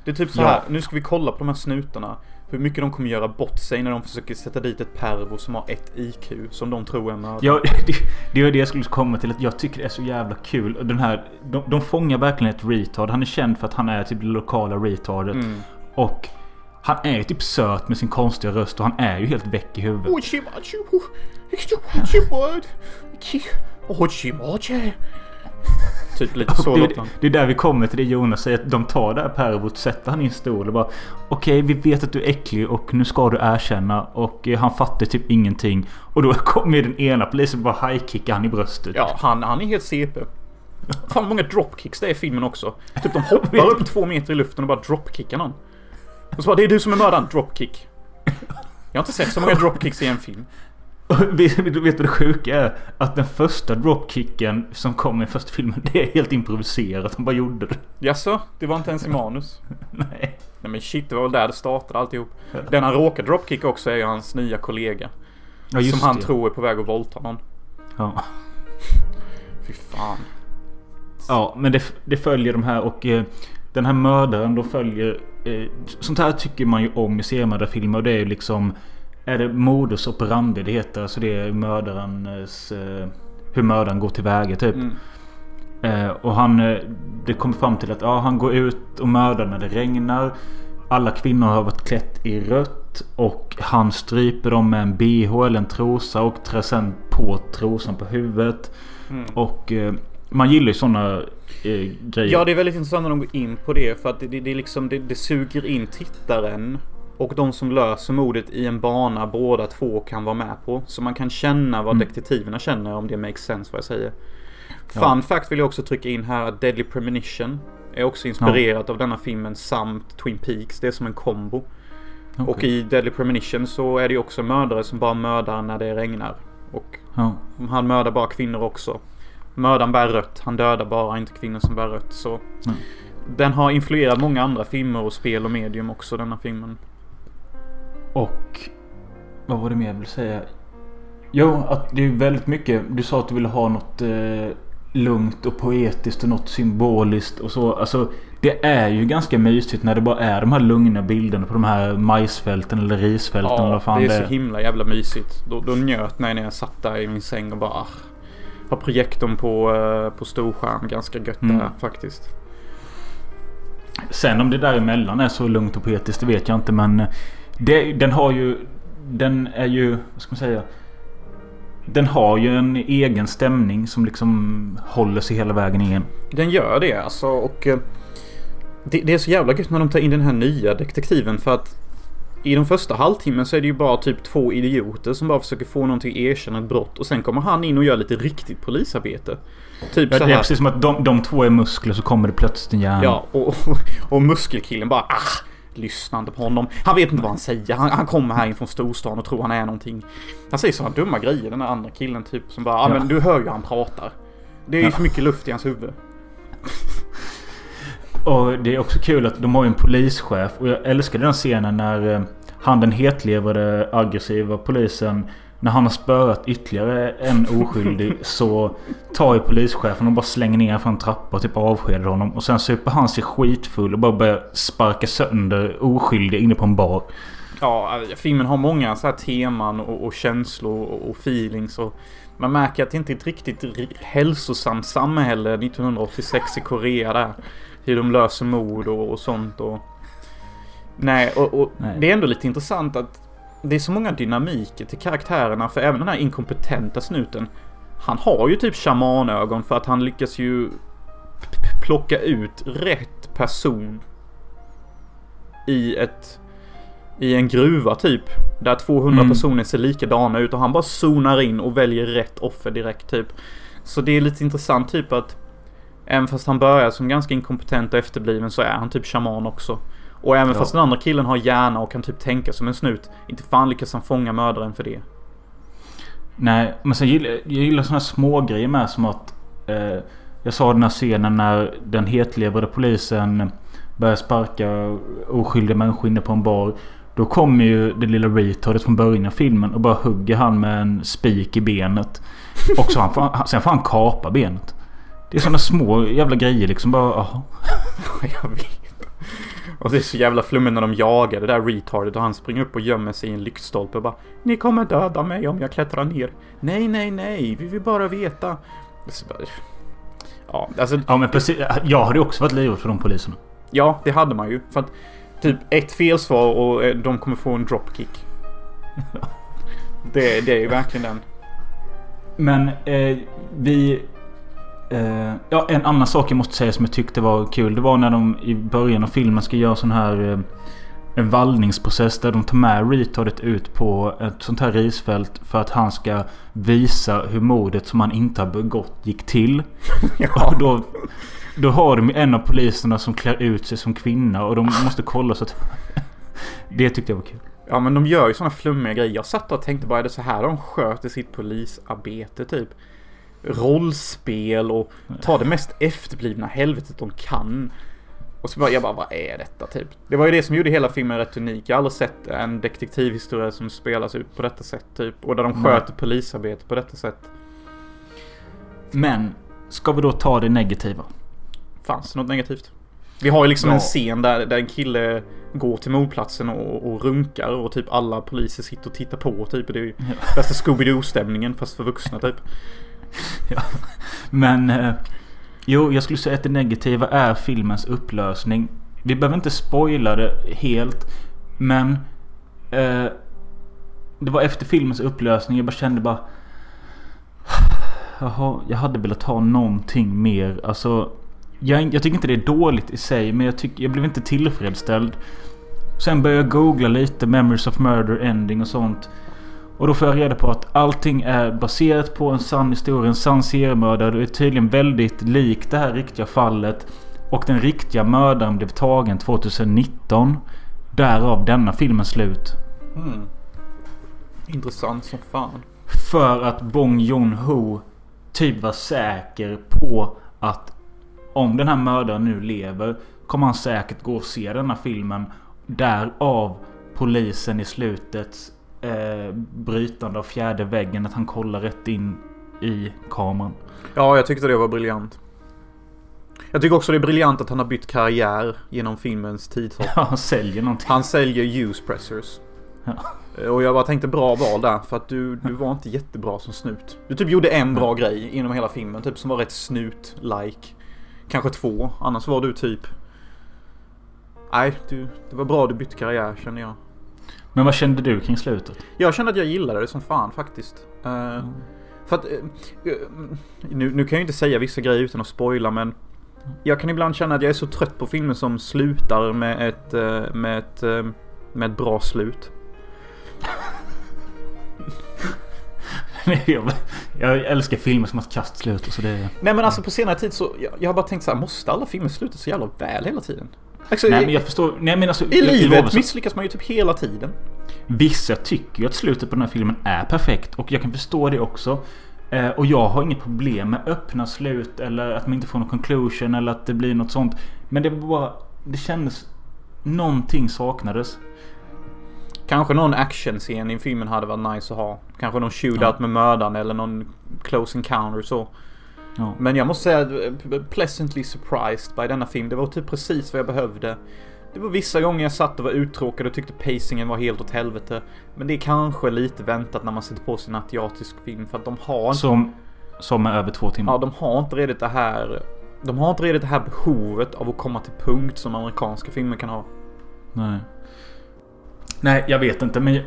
Det är typ så Ja. här, nu ska vi kolla på de här snutarna. Hur mycket de kommer göra bort sig när de försöker sätta dit ett pervo som har ett IQ. Som de tror är mördare. Ja, det, det var det jag skulle komma till. Att jag tycker det är så jävla kul. Och Den här, de, de fångar verkligen ett retard. Han är känd för att han är typ det lokala retardet. Mm. Och han är ju typ söt med sin konstiga röst. Och han är ju helt väck i huvudet. Typ lite så det, det är där vi kommer till det Jonas säger. Att de tar det här pervot, sätter han i en stol och bara Okej, vi vet att du är äcklig och nu ska du erkänna. Och eh, han fattar typ ingenting. Och då kommer den ena polisen och bara highkickar han i bröstet. Ja, han, han är helt CP. Fan vad många dropkicks det är i filmen också. Typ de hoppar upp två meter i luften och bara dropkickar någon. Och så bara, det är du som är mördaren. Dropkick. Jag har inte sett så många dropkicks i en film. Vet du vad det sjuka är? Att den första dropkicken som kom i första filmen, det är helt improviserat. Han bara gjorde det. Jaså? Det var inte ens i manus? Nej. Nej men shit, det var väl där det startade alltihop. Den han råkar dropkicka också är ju hans nya kollega. Ja, just som han det. tror är på väg att våldta någon. Ja. Fy fan. Ja, men det, det följer de här och eh, den här mördaren då följer... Eh, sånt här tycker man ju om i seriemördarfilmer. Och det är ju liksom... Är det modus operandi det heter? Alltså det är mördarens... Eh, hur mördaren går tillväga typ. Mm. Eh, och han... Eh, det kommer fram till att ja, han går ut och mördar när det regnar. Alla kvinnor har varit klätt i rött. Och han stryper dem med en bh eller en trosa och trär sen på trosan på huvudet. Mm. Och eh, man gillar ju sådana eh, grejer. Ja, det är väldigt intressant när de går in på det. För att det, det, det, liksom, det, det suger in tittaren. Och de som löser mordet i en bana båda två kan vara med på. Så man kan känna vad Mm. detektiverna känner om det makes sense vad jag säger. Ja. Fun fact vill jag också trycka in här att Deadly Premonition är också inspirerat av denna filmen samt Twin Peaks. Det är som en kombo. Okej. Och i Deadly Premonition så är det ju också mördare som bara mördar när det regnar. Och Ja. han mördar bara kvinnor också. Mördaren bär rött. Han dödar bara inte kvinnor som bär rött. Så Mm. den har influerat många andra filmer och spel och medium också denna filmen. Och... Vad var det mer jag ville säga? Jo, att det är väldigt mycket. Du sa att du ville ha något eh, lugnt och poetiskt och något symboliskt och så. Alltså, det är ju ganska mysigt när det bara är de här lugna bilderna på de här majsfälten eller risfälten eller Ja, vad fan det är så himla jävla mysigt. Då, då njöt jag när jag satt där i min säng och bara... ah, Har projektorn på, eh, på storskärm. Ganska gött Mm. det här faktiskt. Sen om det däremellan är så lugnt och poetiskt det vet jag inte men det, den har ju Den är ju Vad ska man säga Den har ju en egen stämning som liksom håller sig hela vägen igen. Den gör det alltså och eh, det, det är så jävla gött när de tar in den här nya detektiven för att i de första halvtimmen så är det ju bara typ två idioter som bara försöker få någonting att erkänna ett brott och sen kommer han in och gör lite riktigt polisarbete. Typ Ja, så det är här. precis som att de, de två är muskler så kommer det plötsligt en hjärna. Ja, och, och, och muskelkillen bara ah, lyssnande på honom. Han vet inte vad han säger. Han, han kommer här in från storstan och tror han är någonting. Han säger sådana dumma grejer den där andra killen typ som bara, Ja. men du hör ju han pratar. Det är ju Ja. för mycket luft i hans huvud. Och det är också kul att de har en polischef. Och jag älskar den scenen när eh, han den hetlevrade aggressiva polisen. När han har spöat ytterligare en oskyldig så tar ju polischefen och bara slänger ner från en trappa och typ avskedar honom. Och sen super han sig skitfull och bara börjar sparka sönder oskyldiga inne på en bar. Ja, eh, filmen har många så här teman och, och känslor och, och feelings och man märker att det inte är ett riktigt ri- hälsosamt samhälle 1986 i Korea där. Hur de löser mord och, och sånt och... Nej, och, och Nej. det är ändå lite intressant att det är så många dynamiker till karaktärerna för även den här inkompetenta snuten han har ju typ shamanögon för att han lyckas ju plocka ut rätt person i ett i en gruva typ. Där 200 Mm. personer ser likadana ut och han bara zonar in och väljer rätt offer direkt typ. Så det är lite intressant typ att även fast han börjar som ganska inkompetent och efterbliven så är han typ shaman också. Och även Ja. fast den andra killen har hjärna och kan typ tänka som en snut. Inte fan lyckas han fånga mördaren för det. Nej, men sen gillar jag gillar såna små grejer med som att... Eh, jag sa den här scenen när den hetlevrade polisen börjar sparka oskyldiga människor inne på en bar. Då kommer ju det lilla retardet från början av filmen och bara hugger han med en spik i benet. Och så han, får- sen får han kapa benet. Det är såna små jävla grejer liksom bara... Aha. Jag vet. Och det är så jävla flummigt när de jagar det där retardet och han springer upp och gömmer sig i en lyktstolpe och bara Ni kommer döda mig om jag klättrar ner. Nej, nej, nej, vi vill bara veta. Bara- Ja, alltså Ja men precis. Jag hade också varit livrädd för de poliserna. Ja, det hade man ju. För att typ ett felsvar och eh, de kommer få en dropkick. Det, det är ju verkligen den. Men eh, vi... Eh, ja, en annan sak jag måste säga som jag tyckte var kul. Det var när de i början av filmen ska göra sån här... Eh, en vallningsprocess där de tar med retardet ut på ett sånt här risfält. För att han ska visa hur mordet som han inte har begått gick till. Och då, då har de en av poliserna som klär ut sig som kvinna. Och de måste kolla så att... Det tyckte jag var kul. Ja, men de gör ju såna flummiga grejer. Jag satt och tänkte bara, är det så här de sköter sitt polisarbete typ? Rollspel och ta det mest efterblivna helvetet de kan. Och så bara, jag bara, vad är detta typ? Det var ju det som gjorde hela filmen rätt unik. Jag har aldrig sett en detektivhistoria som spelas ut på detta sätt typ. Och där de Nej. sköter polisarbete på detta sätt. Men, ska vi då ta det negativa? Fanns det något negativt? Vi har ju liksom Ja. en scen där, där en kille går till mordplatsen och, och runkar och typ alla poliser sitter och tittar på typ. Det är ju värsta Scooby-Doo-stämningen fast för vuxna typ. Ja. Men... Eh, jo, jag skulle säga att det negativa är filmens upplösning. Vi behöver inte spoila det helt. Men... Eh, det var efter filmens upplösning jag bara kände bara... Jaha, jag hade velat ha någonting mer. Alltså... Jag, jag tycker inte det är dåligt i sig men jag, tyck, jag blev inte tillfredsställd. Sen började jag googla lite Memories of Murder Ending och sånt. Och då får jag reda på att allting är baserat på en sann historia. En sann seriemördare. Det är tydligen väldigt likt det här riktiga fallet. Och den riktiga mördaren blev tagen 2019. Därav denna filmens slut. Mm. Intressant som fan. För att Bong Joon-Ho typ var säker på att om den här mördaren nu lever kommer han säkert gå och se denna filmen. Därav polisen i slutet eh, brytande av fjärde väggen. Att han kollar rätt in i kameran. Ja, jag tyckte det var briljant. Jag tycker också det är briljant att han har bytt karriär genom filmens tidshopp. Ja, han säljer någonting. Han säljer use pressers. Ja. Och jag bara tänkte bra val där för att du, du var inte jättebra som snut. Du typ gjorde en bra grej inom hela filmen, typ som var rätt snut-like. Kanske två, annars var du typ... Nej, du, det var bra du bytte karriär känner jag. Men vad kände du kring slutet? Jag kände att jag gillade det som fan faktiskt. Eh, För att... eh, nu, nu kan jag ju inte säga vissa grejer utan att spoila men... Jag kan ibland känna att jag är så trött på filmer som slutar med ett, eh, med ett, med ett bra slut. jag, älskar filmer som har kastslut. Så det... Nej men alltså på senare tid så, jag, jag har bara tänkt så här, måste alla filmer sluta så jävla väl hela tiden? Alltså, Nej i, men jag förstår. Nej men alltså. I jag- jag livet så- misslyckas man ju typ hela tiden. Vissa tycker ju att slutet på den här filmen är perfekt och jag kan förstå det också. Eh, och jag har inget problem med öppna slut eller att man inte får någon conclusion eller att det blir något sånt. Men det var bara... Det kändes... Någonting saknades. Kanske någon actionscen i filmen hade varit nice att ha. Kanske någon shootout Ja. med mördaren eller någon close encounter så. Ja. Men jag måste säga eh, pleasantly surprised by denna film. Det var typ precis vad jag behövde. Det var vissa gånger jag satt och var uttråkad och tyckte pacingen var helt åt helvete. Men det är kanske lite väntat när man sätter på sig en asiatisk film för att de har inte, Som... Som är över två timmar. ja, de har inte redigt det här de har inte redigt det här behovet av att komma till punkt som amerikanska filmer kan ha. Nej. Nej, jag vet inte men... Jag,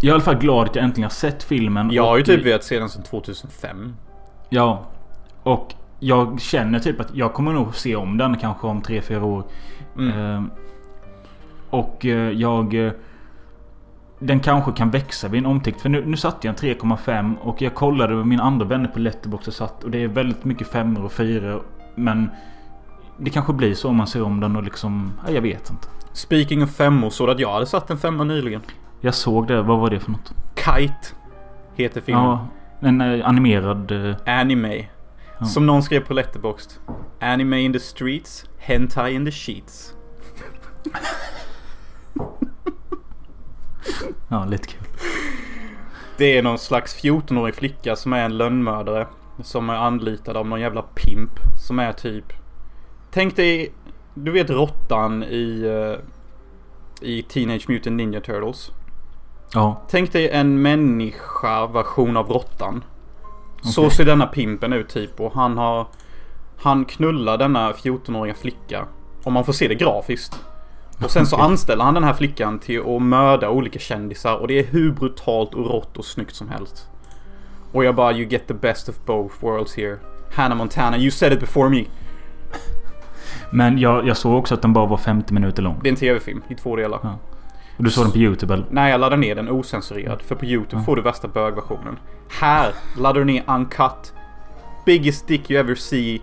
jag är i alla fall glad att jag äntligen har sett filmen. Jag har ju typ velat se den sedan 2005. Ja. Och jag känner typ att jag kommer nog se om den kanske om 3-4 år. Mm. Eh, och jag... eh, Den kanske kan växa vid en omtäckt. För nu, nu satte jag en 3,5 och jag kollade med mina andra vänner på Letterboxd och satt. Och det är väldigt mycket femmor och fyror. Men det kanske blir så om man ser om den och liksom... Ja, jag vet inte. Speaking of femmor så att jag hade satt en femma nyligen. Jag såg det. Vad var det för något? Kite heter filmen. Ja, en eh, animerad... eh, Anime. Ja. Som någon skrev på Letterboxd. Anime in the streets, hentai in the sheets. Ja, lite kul. Det är någon slags 14-årig flicka som är en lönnmördare. Som är anlitad av någon jävla pimp. Som är typ... Tänk dig... Du vet råttan i... eh, I Teenage Mutant Ninja Turtles. Ja. Tänk dig en människa-version av råttan. Så Okej. ser denna pimpen ut typ och han har... Han knullar denna 14-åriga flicka. Om man får se det grafiskt. Och sen så anställer han den här flickan till att mörda olika kändisar och det är hur brutalt och rått och snyggt som helst. Och jag bara you get the best of both worlds here. Hannah Montana, you said it before me. Men jag, jag såg också att den bara var 50 minuter lång. Det är en tv-film i två delar. Ja. Du såg den på YouTube eller? Nej, jag laddar ner den osensurerad. För på YouTube Ja. får du värsta bögversionen. Här laddar du ner uncut. Biggest dick you ever see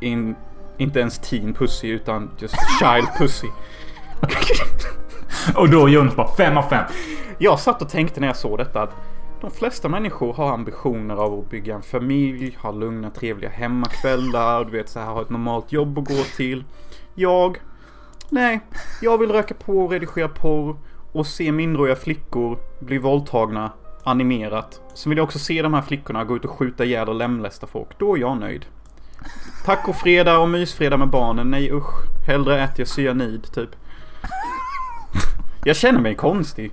in... Inte ens teen pussy utan just child pussy. Och då Jonas bara 5 av 5. Jag satt och tänkte när jag såg detta att de flesta människor har ambitioner av att bygga en familj, ha lugna trevliga hemmakvällar, du vet så här, ha ett normalt jobb att gå till. Jag, nej, jag vill röka på och redigera porr och se minderåriga flickor bli våldtagna animerat. Sen vill jag också se de här flickorna gå ut och skjuta ihjäl och lemlästa folk. Då är jag nöjd. Tacofredag och mysfredag med barnen. Nej usch. Hellre äter jag cyanid typ. Jag känner mig konstig.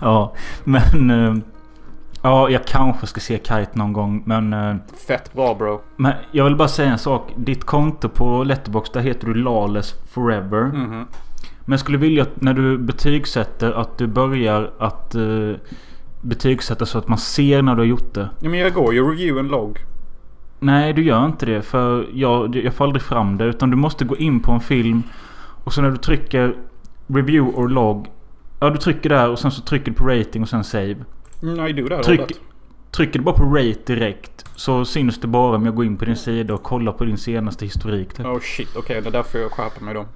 Ja, men... Ja, jag kanske ska se Kite någon gång. Men, eh, Fett bra bro. men jag vill bara säga en sak. Ditt konto på Letterboxd där heter du Lawless Forever. Mhm. Men jag skulle vilja att när du betygsätter att du börjar att uh, betygsätta så att man ser när du har gjort det. Ja men jag går ju review en logg. Nej, du gör inte det. För jag, jag får aldrig fram det. Utan du måste gå in på en film. Och så när du trycker Review or log. Ja, du trycker där och sen så trycker du på rating och sen save. Mm, I do that Tryck, trycker du bara på rate direkt. Så syns det bara om jag går in på din sida och kollar på din senaste historik. Typ. Oh shit, okej det är därför jag skärper mig då.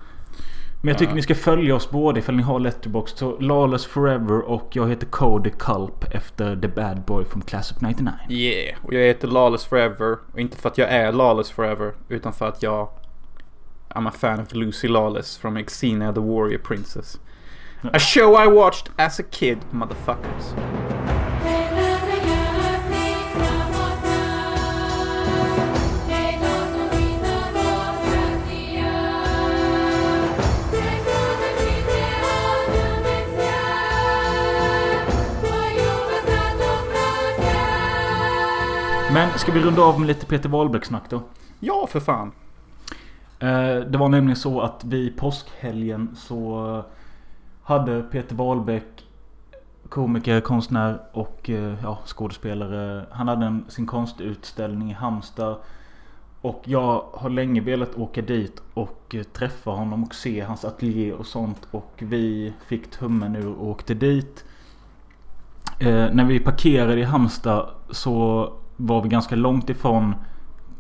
Men jag tycker Ja. ni ska följa oss båda ifall ni har Letterboxd. Så Lawless Forever och jag heter Cody Culp efter The Bad Boy from Class of 99. Yeah, och jag heter Lawless Forever. Och inte för att jag är Lawless Forever. Utan för att jag... I'm a fan of Lucy Lawless from Xena the Warrior Princess. A show I watched as a kid, motherfuckers. Men ska vi runda av med lite Peter Wahlbeck-snack då? Ja, för fan. Eh, Det var nämligen så att vid påskhelgen så hade Peter Wahlbeck komiker, konstnär och eh, ja, skådespelare. Han hade en, sin konstutställning i Halmstad. Och jag har länge velat åka dit och eh, träffa honom och se hans ateljé och sånt. Och vi fick tummen ur och åkte dit. Eh, när vi parkerade i Halmstad så var vi ganska långt ifrån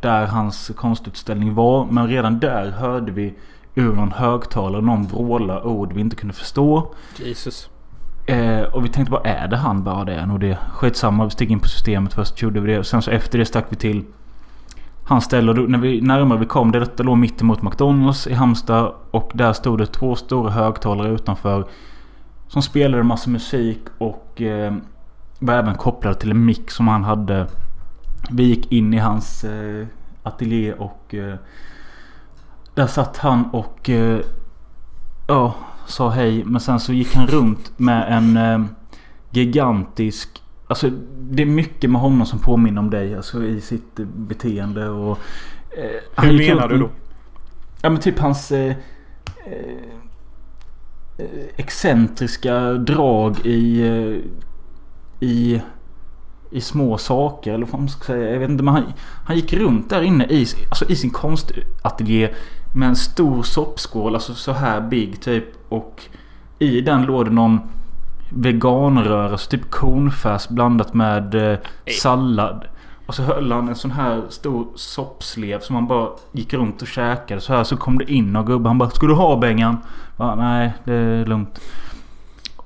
där hans konstutställning var. Men redan där hörde vi ur någon högtalare någon vråla ord vi inte kunde förstå. Jesus. Eh, och vi tänkte bara är det han? Bara det är nog det. Skitsamma vi steg in på systemet först gjorde vi det. Och sen så efter det stack vi till hans ställe. Och då, när vi närmare vi kom. Detta låg mitt emot McDonalds i Halmstad. Och där stod det två stora högtalare utanför. Som spelade massa musik och eh, var även kopplade till en mick som han hade. Vi gick in i hans eh, ateljé och eh, där satt han och eh, ja, sa hej. Men sen så gick han runt med en eh, gigantisk Alltså det är mycket med honom som påminner om dig. Alltså i sitt beteende och... Eh, Hur menar du då? Ja men typ hans... Eh, eh, eh, excentriska drag i... Eh, I... I små saker eller vad man ska säga. Jag vet inte men han, han gick runt där inne i, alltså i sin konstateljé. Med en stor soppskål. Alltså så här big typ. Och i den låg det någon veganrörelse. Typ kornfärs blandat med eh, sallad. Och så höll han en sån här stor soppslev som han bara gick runt och käkade så här. Så kom det in och gubben han bara Ska du ha Bengan? Bara, Nej det är lugnt.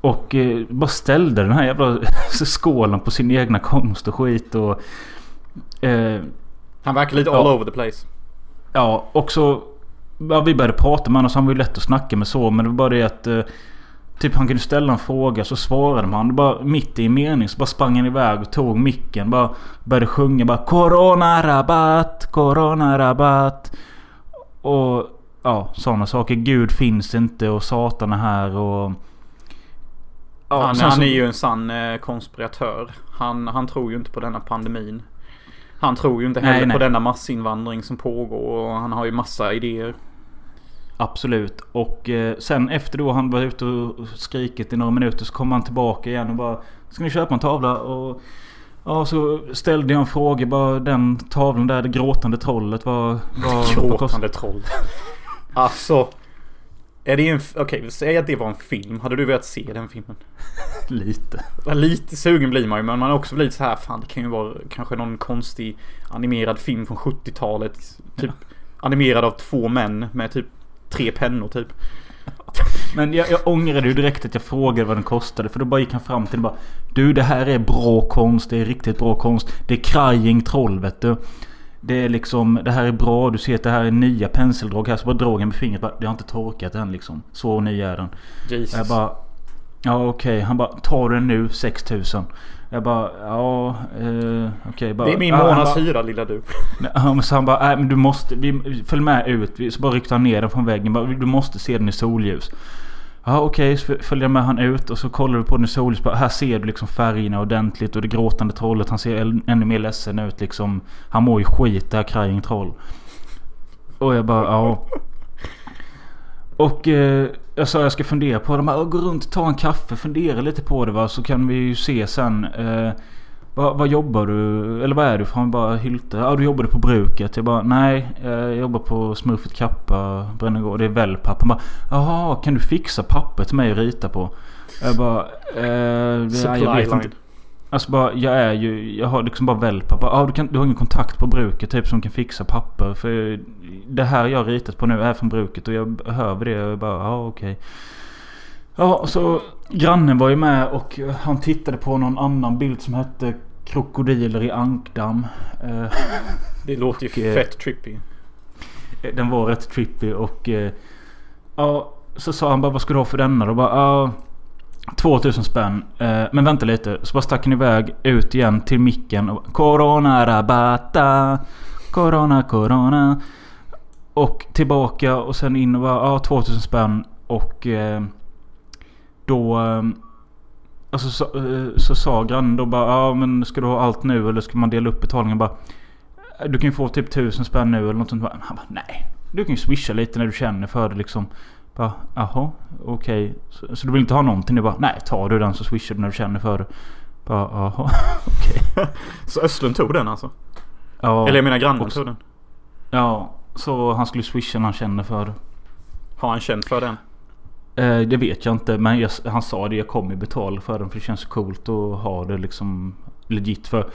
Och eh, bara ställde den här jävla skålen på sin egna konst och skit och... Eh, Han verkar lite all Ja. over the place. Ja, och så... Ja, vi började prata med honom så han var ju lätt att snacka med så. Men det var bara det att... Eh, typ han kunde ställa en fråga så svarade man. Bara mitt i en mening så bara sprang han iväg och tog micken. Bara började sjunga bara Corona-rabatt, Corona-rabatt. Och ja, sådana saker. Gud finns inte och Satan är här och... Ja, han, han är ju en sann eh, konspiratör. Han, han tror ju inte på denna pandemin. Han tror ju inte Nej, heller nej. på denna massinvandring som pågår och han har ju massa idéer. Absolut. Och eh, sen efter då han var ute och skrikit i några minuter så kom han tillbaka igen och bara Ska ni köpa en tavla? Och ja, så ställde jag en fråga. Bara den tavlan där, det gråtande trollet. Vad, vad, Gråtande troll. alltså. Är det en... Okej, säg att det var en film. Hade du velat se den filmen? Lite. Ja, Lite sugen blir man ju men man är också lite så här fan det kan ju vara kanske någon konstig animerad film från 70-talet. Typ animerad av två män med typ tre pennor typ. Men jag, jag ångrade ju direkt att jag frågade vad den kostade. För då bara gick han fram till och bara Du det här är bra konst. Det är riktigt bra konst. Det är crying troll vet du. Det är liksom, det här är bra. Du ser att det här är nya penseldrag här. Så bara drog han med fingret. Bara, det har inte torkat än liksom. Så ny är den. Jesus. Jag bara... Ja okej. Han bara, tar den nu 6000? Jag bara, ja eh, okej. bara, det är min ja, han månads bara- hyra lilla du. Så han bara, nej men du måste, vi, följ med ut. Så bara ryckte han ner den från väggen. Bara, du måste se den i solljus. Ja okej, så följer jag med han ut och så kollar vi på den i solljus. Här ser du liksom färgerna ordentligt och det gråtande trollet. Han ser ännu mer ledsen ut liksom. Han mår ju skit det här crying troll. Och jag bara, ja. Och eh, jag sa jag ska fundera på det. De gå runt, ta en kaffe, fundera lite på det va. Så kan vi ju se sen. Eh, vad, vad jobbar du? Eller vad är du? för? Han bara Hylte. Ja du jobbade på bruket. Jag bara nej. Jag jobbar på Smurfit Kappa Brännegård. Det är wellpapp. Han bara Jaha kan du fixa papper till mig att rita på? Jag bara eh, Supply jag vet line. inte. Alltså bara jag är ju Jag har liksom bara wellpapp. Ja du, kan, du har ingen kontakt på bruket typ som kan fixa papper. För det här jag har ritat på nu är från bruket och jag behöver det. Jag bara ja okej. Ja, så grannen var ju med och han tittade på någon annan bild som hette Krokodiler i ankdamm. Eh, Det låter ju eh, fett trippy. Den var rätt trippy och... eh, Ja, så sa han bara vad ska du ha för denna? Då bara ja... 2000 spänn. Eh, Men vänta lite. Så bara stack han iväg ut igen till micken. och Corona rabata. Corona corona. Och tillbaka och sen in och bara ja 2000 spänn. Och eh, då... Alltså så, eh, så sa grannen då bara ja men ska du ha allt nu eller ska man dela upp betalningen? Bara, du kan ju få typ 1000 spänn nu eller något sånt. Han bara nej. Du kan ju swisha lite när du känner för det liksom. Bara jaha okej. Så, så du vill inte ha någonting? Jag bara nej tar du den så swishar du när du känner för det. Bara jaha okej. Så Östlund tog den alltså? Ja, Eller jag menar grannen också- tog den. Ja. Så han skulle swisha när han känner för det. Har han känt för den? Eh, det vet jag inte men jag, han sa det. Jag kommer betala för den för det känns coolt att ha det liksom legit för.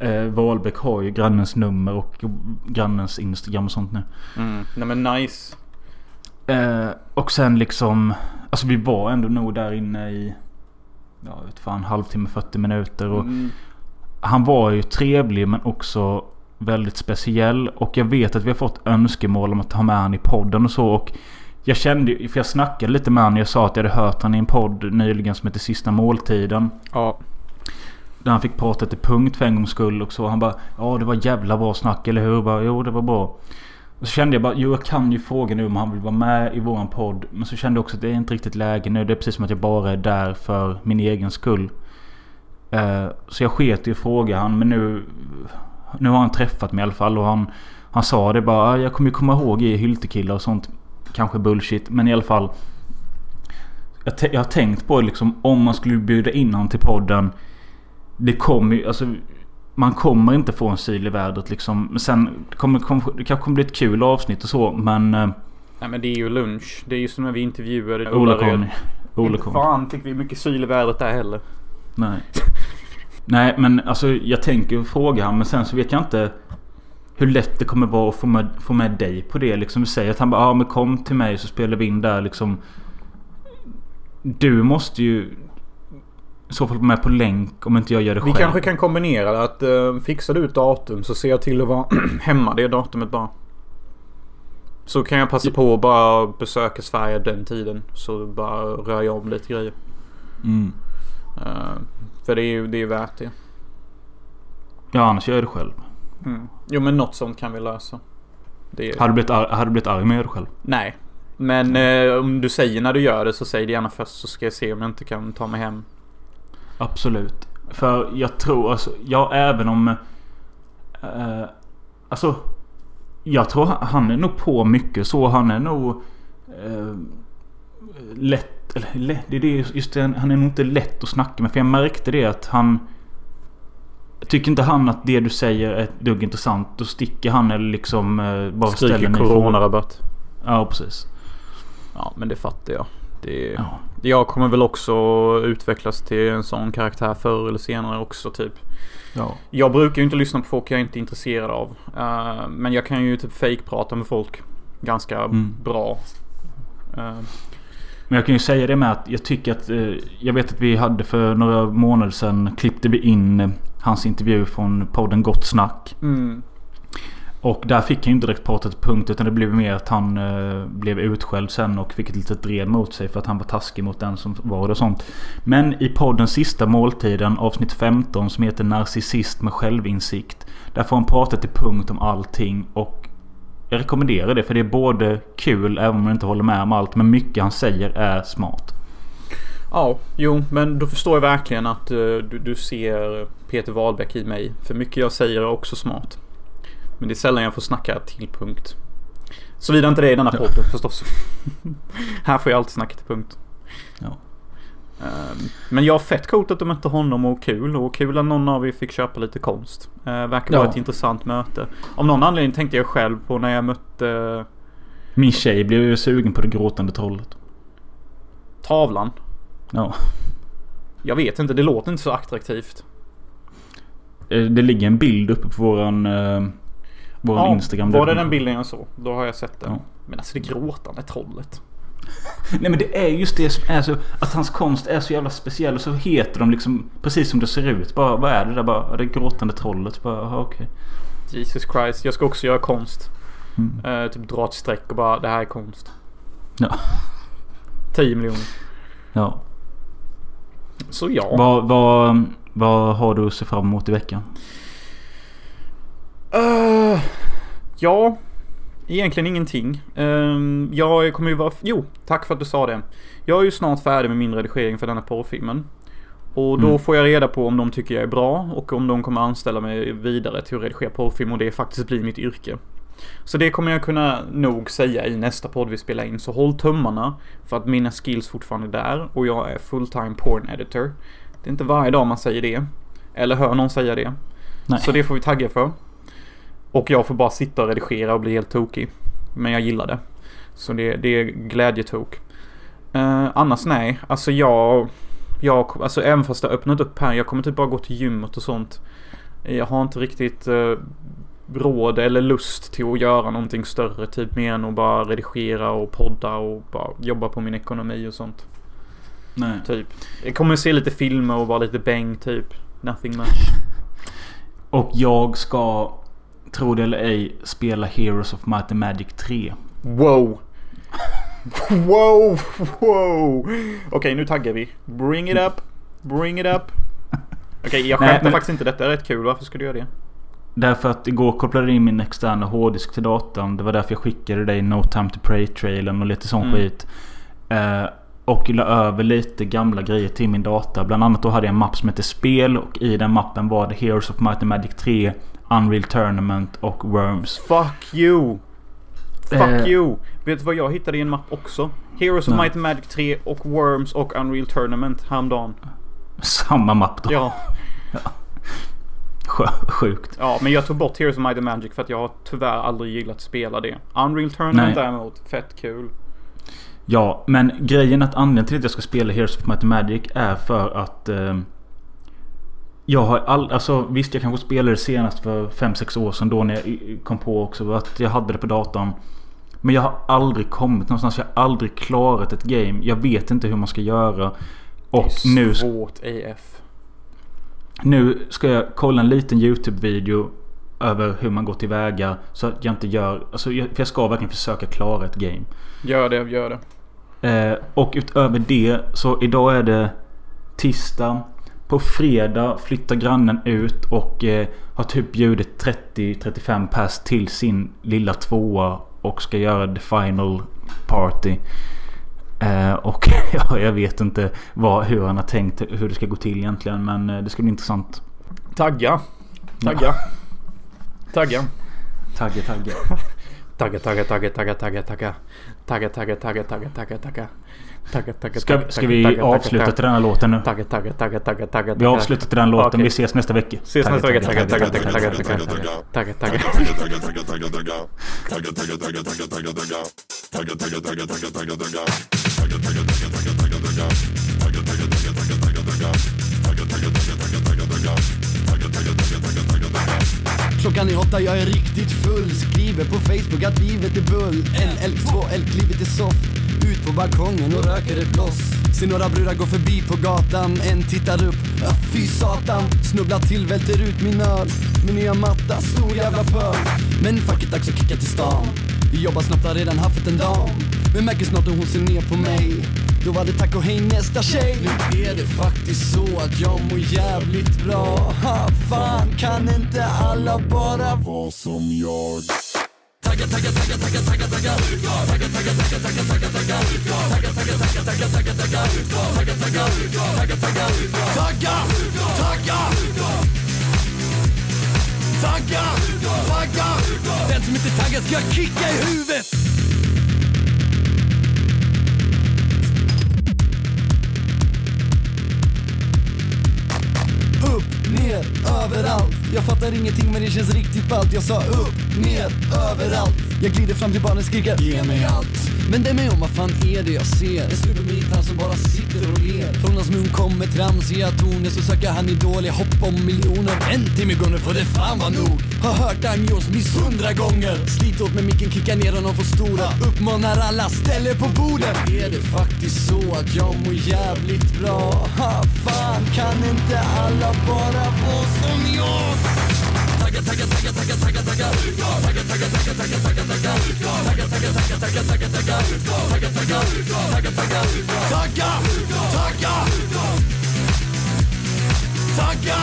Eh, Wahlbeck har ju grannens nummer och grannens Instagram och sånt nu. Mm. Nej men nice. Eh, och sen liksom, alltså vi var ändå nog där inne i, ja vet fan, halvtimme, 40 minuter. Och Mm. Han var ju trevlig men också väldigt speciell. Och jag vet att vi har fått önskemål om att ha med han i podden och så. Och jag kände för jag snackade lite med honom. Jag sa att jag hade hört han i en podd nyligen som heter Sista Måltiden. Ja. Där han fick prata till punkt för en gångs skull och så. Han bara Ja det var jävla bra snack eller hur? Jag Bara, jo det var bra. Och så kände jag bara jo jag kan ju fråga nu om han vill vara med i våran podd. Men så kände jag också att det är inte riktigt läge nu. Det är precis som att jag bara är där för min egen skull. Eh, så jag sket i att fråga han men nu... Nu har han träffat mig i alla fall och han... Han sa det bara "Ah, jag kommer ju komma ihåg i Hyltekillar och sånt. Kanske bullshit men i alla fall. Jag, jag har tänkt på liksom om man skulle bjuda in honom till podden. Det kommer ju alltså. Man kommer inte få en syl i vädret liksom. Men sen kommer, kommer det kanske kommer bli ett kul avsnitt och så men... Eh, Nej men det är ju lunch. Det är ju som när vi intervjuade Ola. Conny. Ola Conny. fan fick vi mycket syl i vädret där heller. Nej. Nej men alltså jag tänker fråga han men sen så vet jag inte hur lätt det kommer vara att få med, få med dig på det. Liksom vi säger att han bara ja men kom till mig så spelar vi in där liksom. Du måste ju i så fall vara med på länk om inte jag gör det Vi själv. kanske kan kombinera det att uh, fixar du ett datum så ser jag till att vara hemma det datumet bara. Så kan jag passa på att bara besöka Sverige den tiden. Så bara rör jag om lite grejer. Mm. Eh, för det är ju det är värt det. Ja annars gör jag det själv. Mm. Jo men något sånt kan vi lösa. Det. Hade du blivit arg, hade du blivit arg gör det själv? Nej. Men eh, om du säger när du gör det så säg det gärna först så ska jag se om jag inte kan ta mig hem. Absolut. För jag tror alltså, ja även om... Eh, alltså. Jag tror han, han är nog på mycket så. Han är nog... Eh, lätt, eller lätt, det är det just det, han är nog inte lätt att snacka med. För jag märkte det att han... Tycker inte han att det du säger är ett dugg intressant. Då sticker han eller liksom eh, bara Skriker ställer coronarabatt. Ja precis. Ja men det fattar jag. Det, Ja. Jag kommer väl också utvecklas till en sån karaktär förr eller senare också typ. Ja. Jag brukar ju inte lyssna på folk jag inte är intresserad av. Eh, men jag kan ju typ fake-prata med folk ganska Mm. bra. Eh, Men jag kan ju säga det med att jag tycker att... Eh, jag vet att vi hade för några månader sedan klippte vi in hans intervju från podden Gott Snack. mm. Och där fick han ju inte direkt prata till punkt utan det blev mer att han eh, blev utskälld sen och fick ett litet drev mot sig för att han var taskig mot den som var det och sånt. Men i podden Sista Måltiden avsnitt 15 som heter Narcissist med självinsikt. Där får han prata till punkt om allting och jag rekommenderar det för det är både kul även om man inte håller med om allt men mycket han säger är smart. Ja, jo, men då förstår jag verkligen att eh, du, du ser Peter Wahlbeck i mig. För mycket jag säger är också smart. Men det är sällan jag får snacka till punkt. Såvida inte det är i denna podden förstås. Här får jag alltid snacka till punkt. Ja. Ehm, Men jag har fett coolt att de mötte honom och kul. Och kul att någon av er fick köpa lite konst. Uh, verkar vara Ja. ett intressant möte. Av någon anledning tänkte jag själv på när jag mötte Min tjej blev ju sugen på det gråtande trollet. tavlan. Ja. Jag vet inte, det låter inte så attraktivt. Eh, Det ligger en bild uppe på våran, eh, våran Instagram. Var det den bilden jag såg? Då har jag sett den. Ja. Men alltså det gråtande trollet. Nej men det är just det som är så... Att hans konst är så jävla speciell. Och så heter de liksom precis som det ser ut. Bara, vad är det där? Bara, "Ja, det gråtande trollet. Bara, aha, okej. Jesus Christ, jag ska också göra konst. Mm. Eh, typ dra ett streck och bara det här är konst. Ja. 10 miljoner. ja. Så ja. Vad, vad, vad har du att se fram emot i veckan? Eh, ja. Egentligen ingenting. Um, jag kommer ju vara... Jo, tack för att du sa det. Jag är ju snart färdig med min redigering för denna porrfilmen. Och då Mm. får jag reda på om de tycker jag är bra och om de kommer anställa mig vidare till att redigera porrfilm och det faktiskt blir mitt yrke. Så det kommer jag kunna nog säga i nästa podd vi spelar in. Så håll tummarna för att mina skills fortfarande är där och jag är fulltime porn editor. Det är inte varje dag man säger det. Eller hör någon säga det. Nej. Så det får vi tagga för. Och jag får bara sitta och redigera och bli helt tokig. Men jag gillar det. Så det, det är glädjetok. Uh, annars nej, alltså jag... Jag, alltså även fast det har öppnat upp här, jag kommer typ bara gå till gymmet och sånt. Jag har inte riktigt eh, råd eller lust till att göra någonting större. Typ mer än att bara redigera och podda och bara jobba på min ekonomi och sånt. Nej. Typ. Jag kommer se lite filmer och vara lite bäng typ. Nothing much. Och jag ska, tro det eller ej, spela Heroes of Might and Magic 3. Wow! Wow! Wow! Okej, nu taggar vi. Bring it up! Bring it up! Okej, jag Nej, skämtar men- faktiskt inte. Detta är rätt kul. Varför ska du göra det? Därför att igår kopplade jag in min externa hårddisk till datorn. Det var därför jag skickade dig No Time To Pray-trailern och lite sån Mm. skit. Eh, och la över lite gamla grejer till min data. Bland annat då hade jag en mapp som heter Spel och i den mappen var det Heroes of Might and Magic 3, Unreal Tournament och Worms. Fuck you! Fuck Eh. you! Vet du vad jag hittade i en mapp också? Heroes of Nej. Might and Magic 3 och Worms och Unreal Tournament häromdagen. Samma mapp då. Ja, Sjukt. ja, men jag tog bort Heroes of Might and Magic för att jag har tyvärr aldrig gillat att spela det. Unreal Tournament Nej. däremot, fett kul. Ja, men grejen att anledningen till att jag ska spela Heroes of Might and Magic är för att... Eh, jag har all, alltså visst jag kanske spelade det senast för 5-6 år sedan då när jag kom på också att jag hade det på datorn. Men jag har aldrig kommit någonstans. Jag har aldrig klarat ett game. Jag vet inte hur man ska göra. Och det är nu, svårt AF. nu ska jag kolla en liten YouTube-video över hur man går tillväga. Så att jag inte gör... Alltså jag, för jag ska verkligen försöka klara ett game. Gör det, gör det. Eh, och utöver det så idag är det tisdag. På fredag flyttar grannen ut och eh, har typ bjudit 30-35 pers till sin lilla tvåa. Och ska göra the final party. Eh, och ja, jag vet inte vad, hur han har tänkt hur det ska gå till egentligen. Men eh, det ska bli intressant. Tagga. Tagga. Tagga. Tagge, tagge. Tagga, tagga, tagga, tagga, tagga, tagga. Tagga, tagga, tagga, tagga, tagga, tagga. Tagga, tagga, Ska, tagga, ska tagga, vi tagga, avsluta tagga, till den här låten nu? Tagga, tagga, tagga, tagga, tagga. Vi avslutar till den låten. Vi ses nästa vecka. Ses nästa vecka. tagge, Tagga, tagge, tagga, tagge, tagga, tagge, tagga, tagge. tagga, tagga. Klockan är åtta, jag är riktigt full. Skriver på Facebook att livet är bull. LL2L, klivet är soft. Ut på balkongen och röker ett bloss. Ser några brudar gå förbi på gatan. En tittar upp, ja, fy satan. Snubblar till, välter ut min öl. Min nya matta, stor jävla pöl. Men fuck it, dags att kicka till stan. Jobbar snabbt, har redan haft en dam Men märker snart hur hon ser ner på mig Då var det tack och hej nästa tjej Nu är det faktiskt så att jag mår jävligt bra ha, Fan, kan inte alla bara vara som jag? Tagga, tagga, tagga, tagga, tagga, tagga Tagga, tagga, tagga, tagga, tagga, tagga Tagga, tagga, tagga, tagga, tagga, tagga Tagga, tagga, tagga, tagga Tagga, tagga Tagga, tagga den som inte taggar ska jag kicka i huvudet. Upp, ner, överallt. Jag fattar ingenting men det känns riktigt ballt. Jag sa upp, ner, överallt. Jag glider fram till barnen skriker. Ge mig allt. Vänder mig om, vad fan är det jag ser? En snubbe med gitarr som bara sitter och ler. Från hans mun kommer tramsiga toner Så söker han idol, jag hopp om miljoner. En timme nu får det fan vara nog. Har hört I'm yours miss hundra gånger. Slit åt med micken, kicka ner honom för stora Uppmanar alla, ställer på bordet. Är det faktiskt så att jag mår jävligt bra? Ha, fan, kan inte alla bara vara som jag? Tagga, tagga, tagga, tagga, tagga, tagga Tagga, tagga, tagga, tagga, tagga, tagga Tagga, tagga, tagga, tagga, tagga, tagga Tagga, tagga, tagga, tagga Tagga,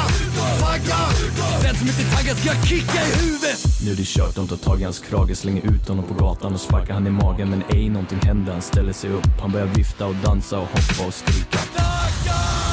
Den som inte taggar ska jag kicka i huvudet Nu är det kört, de tar tag i hans krage, slänger ut honom på gatan och sparkar han i magen Men ej, någonting händer, han ställer sig upp Han börjar vifta och dansa och hoppa och skrika. Den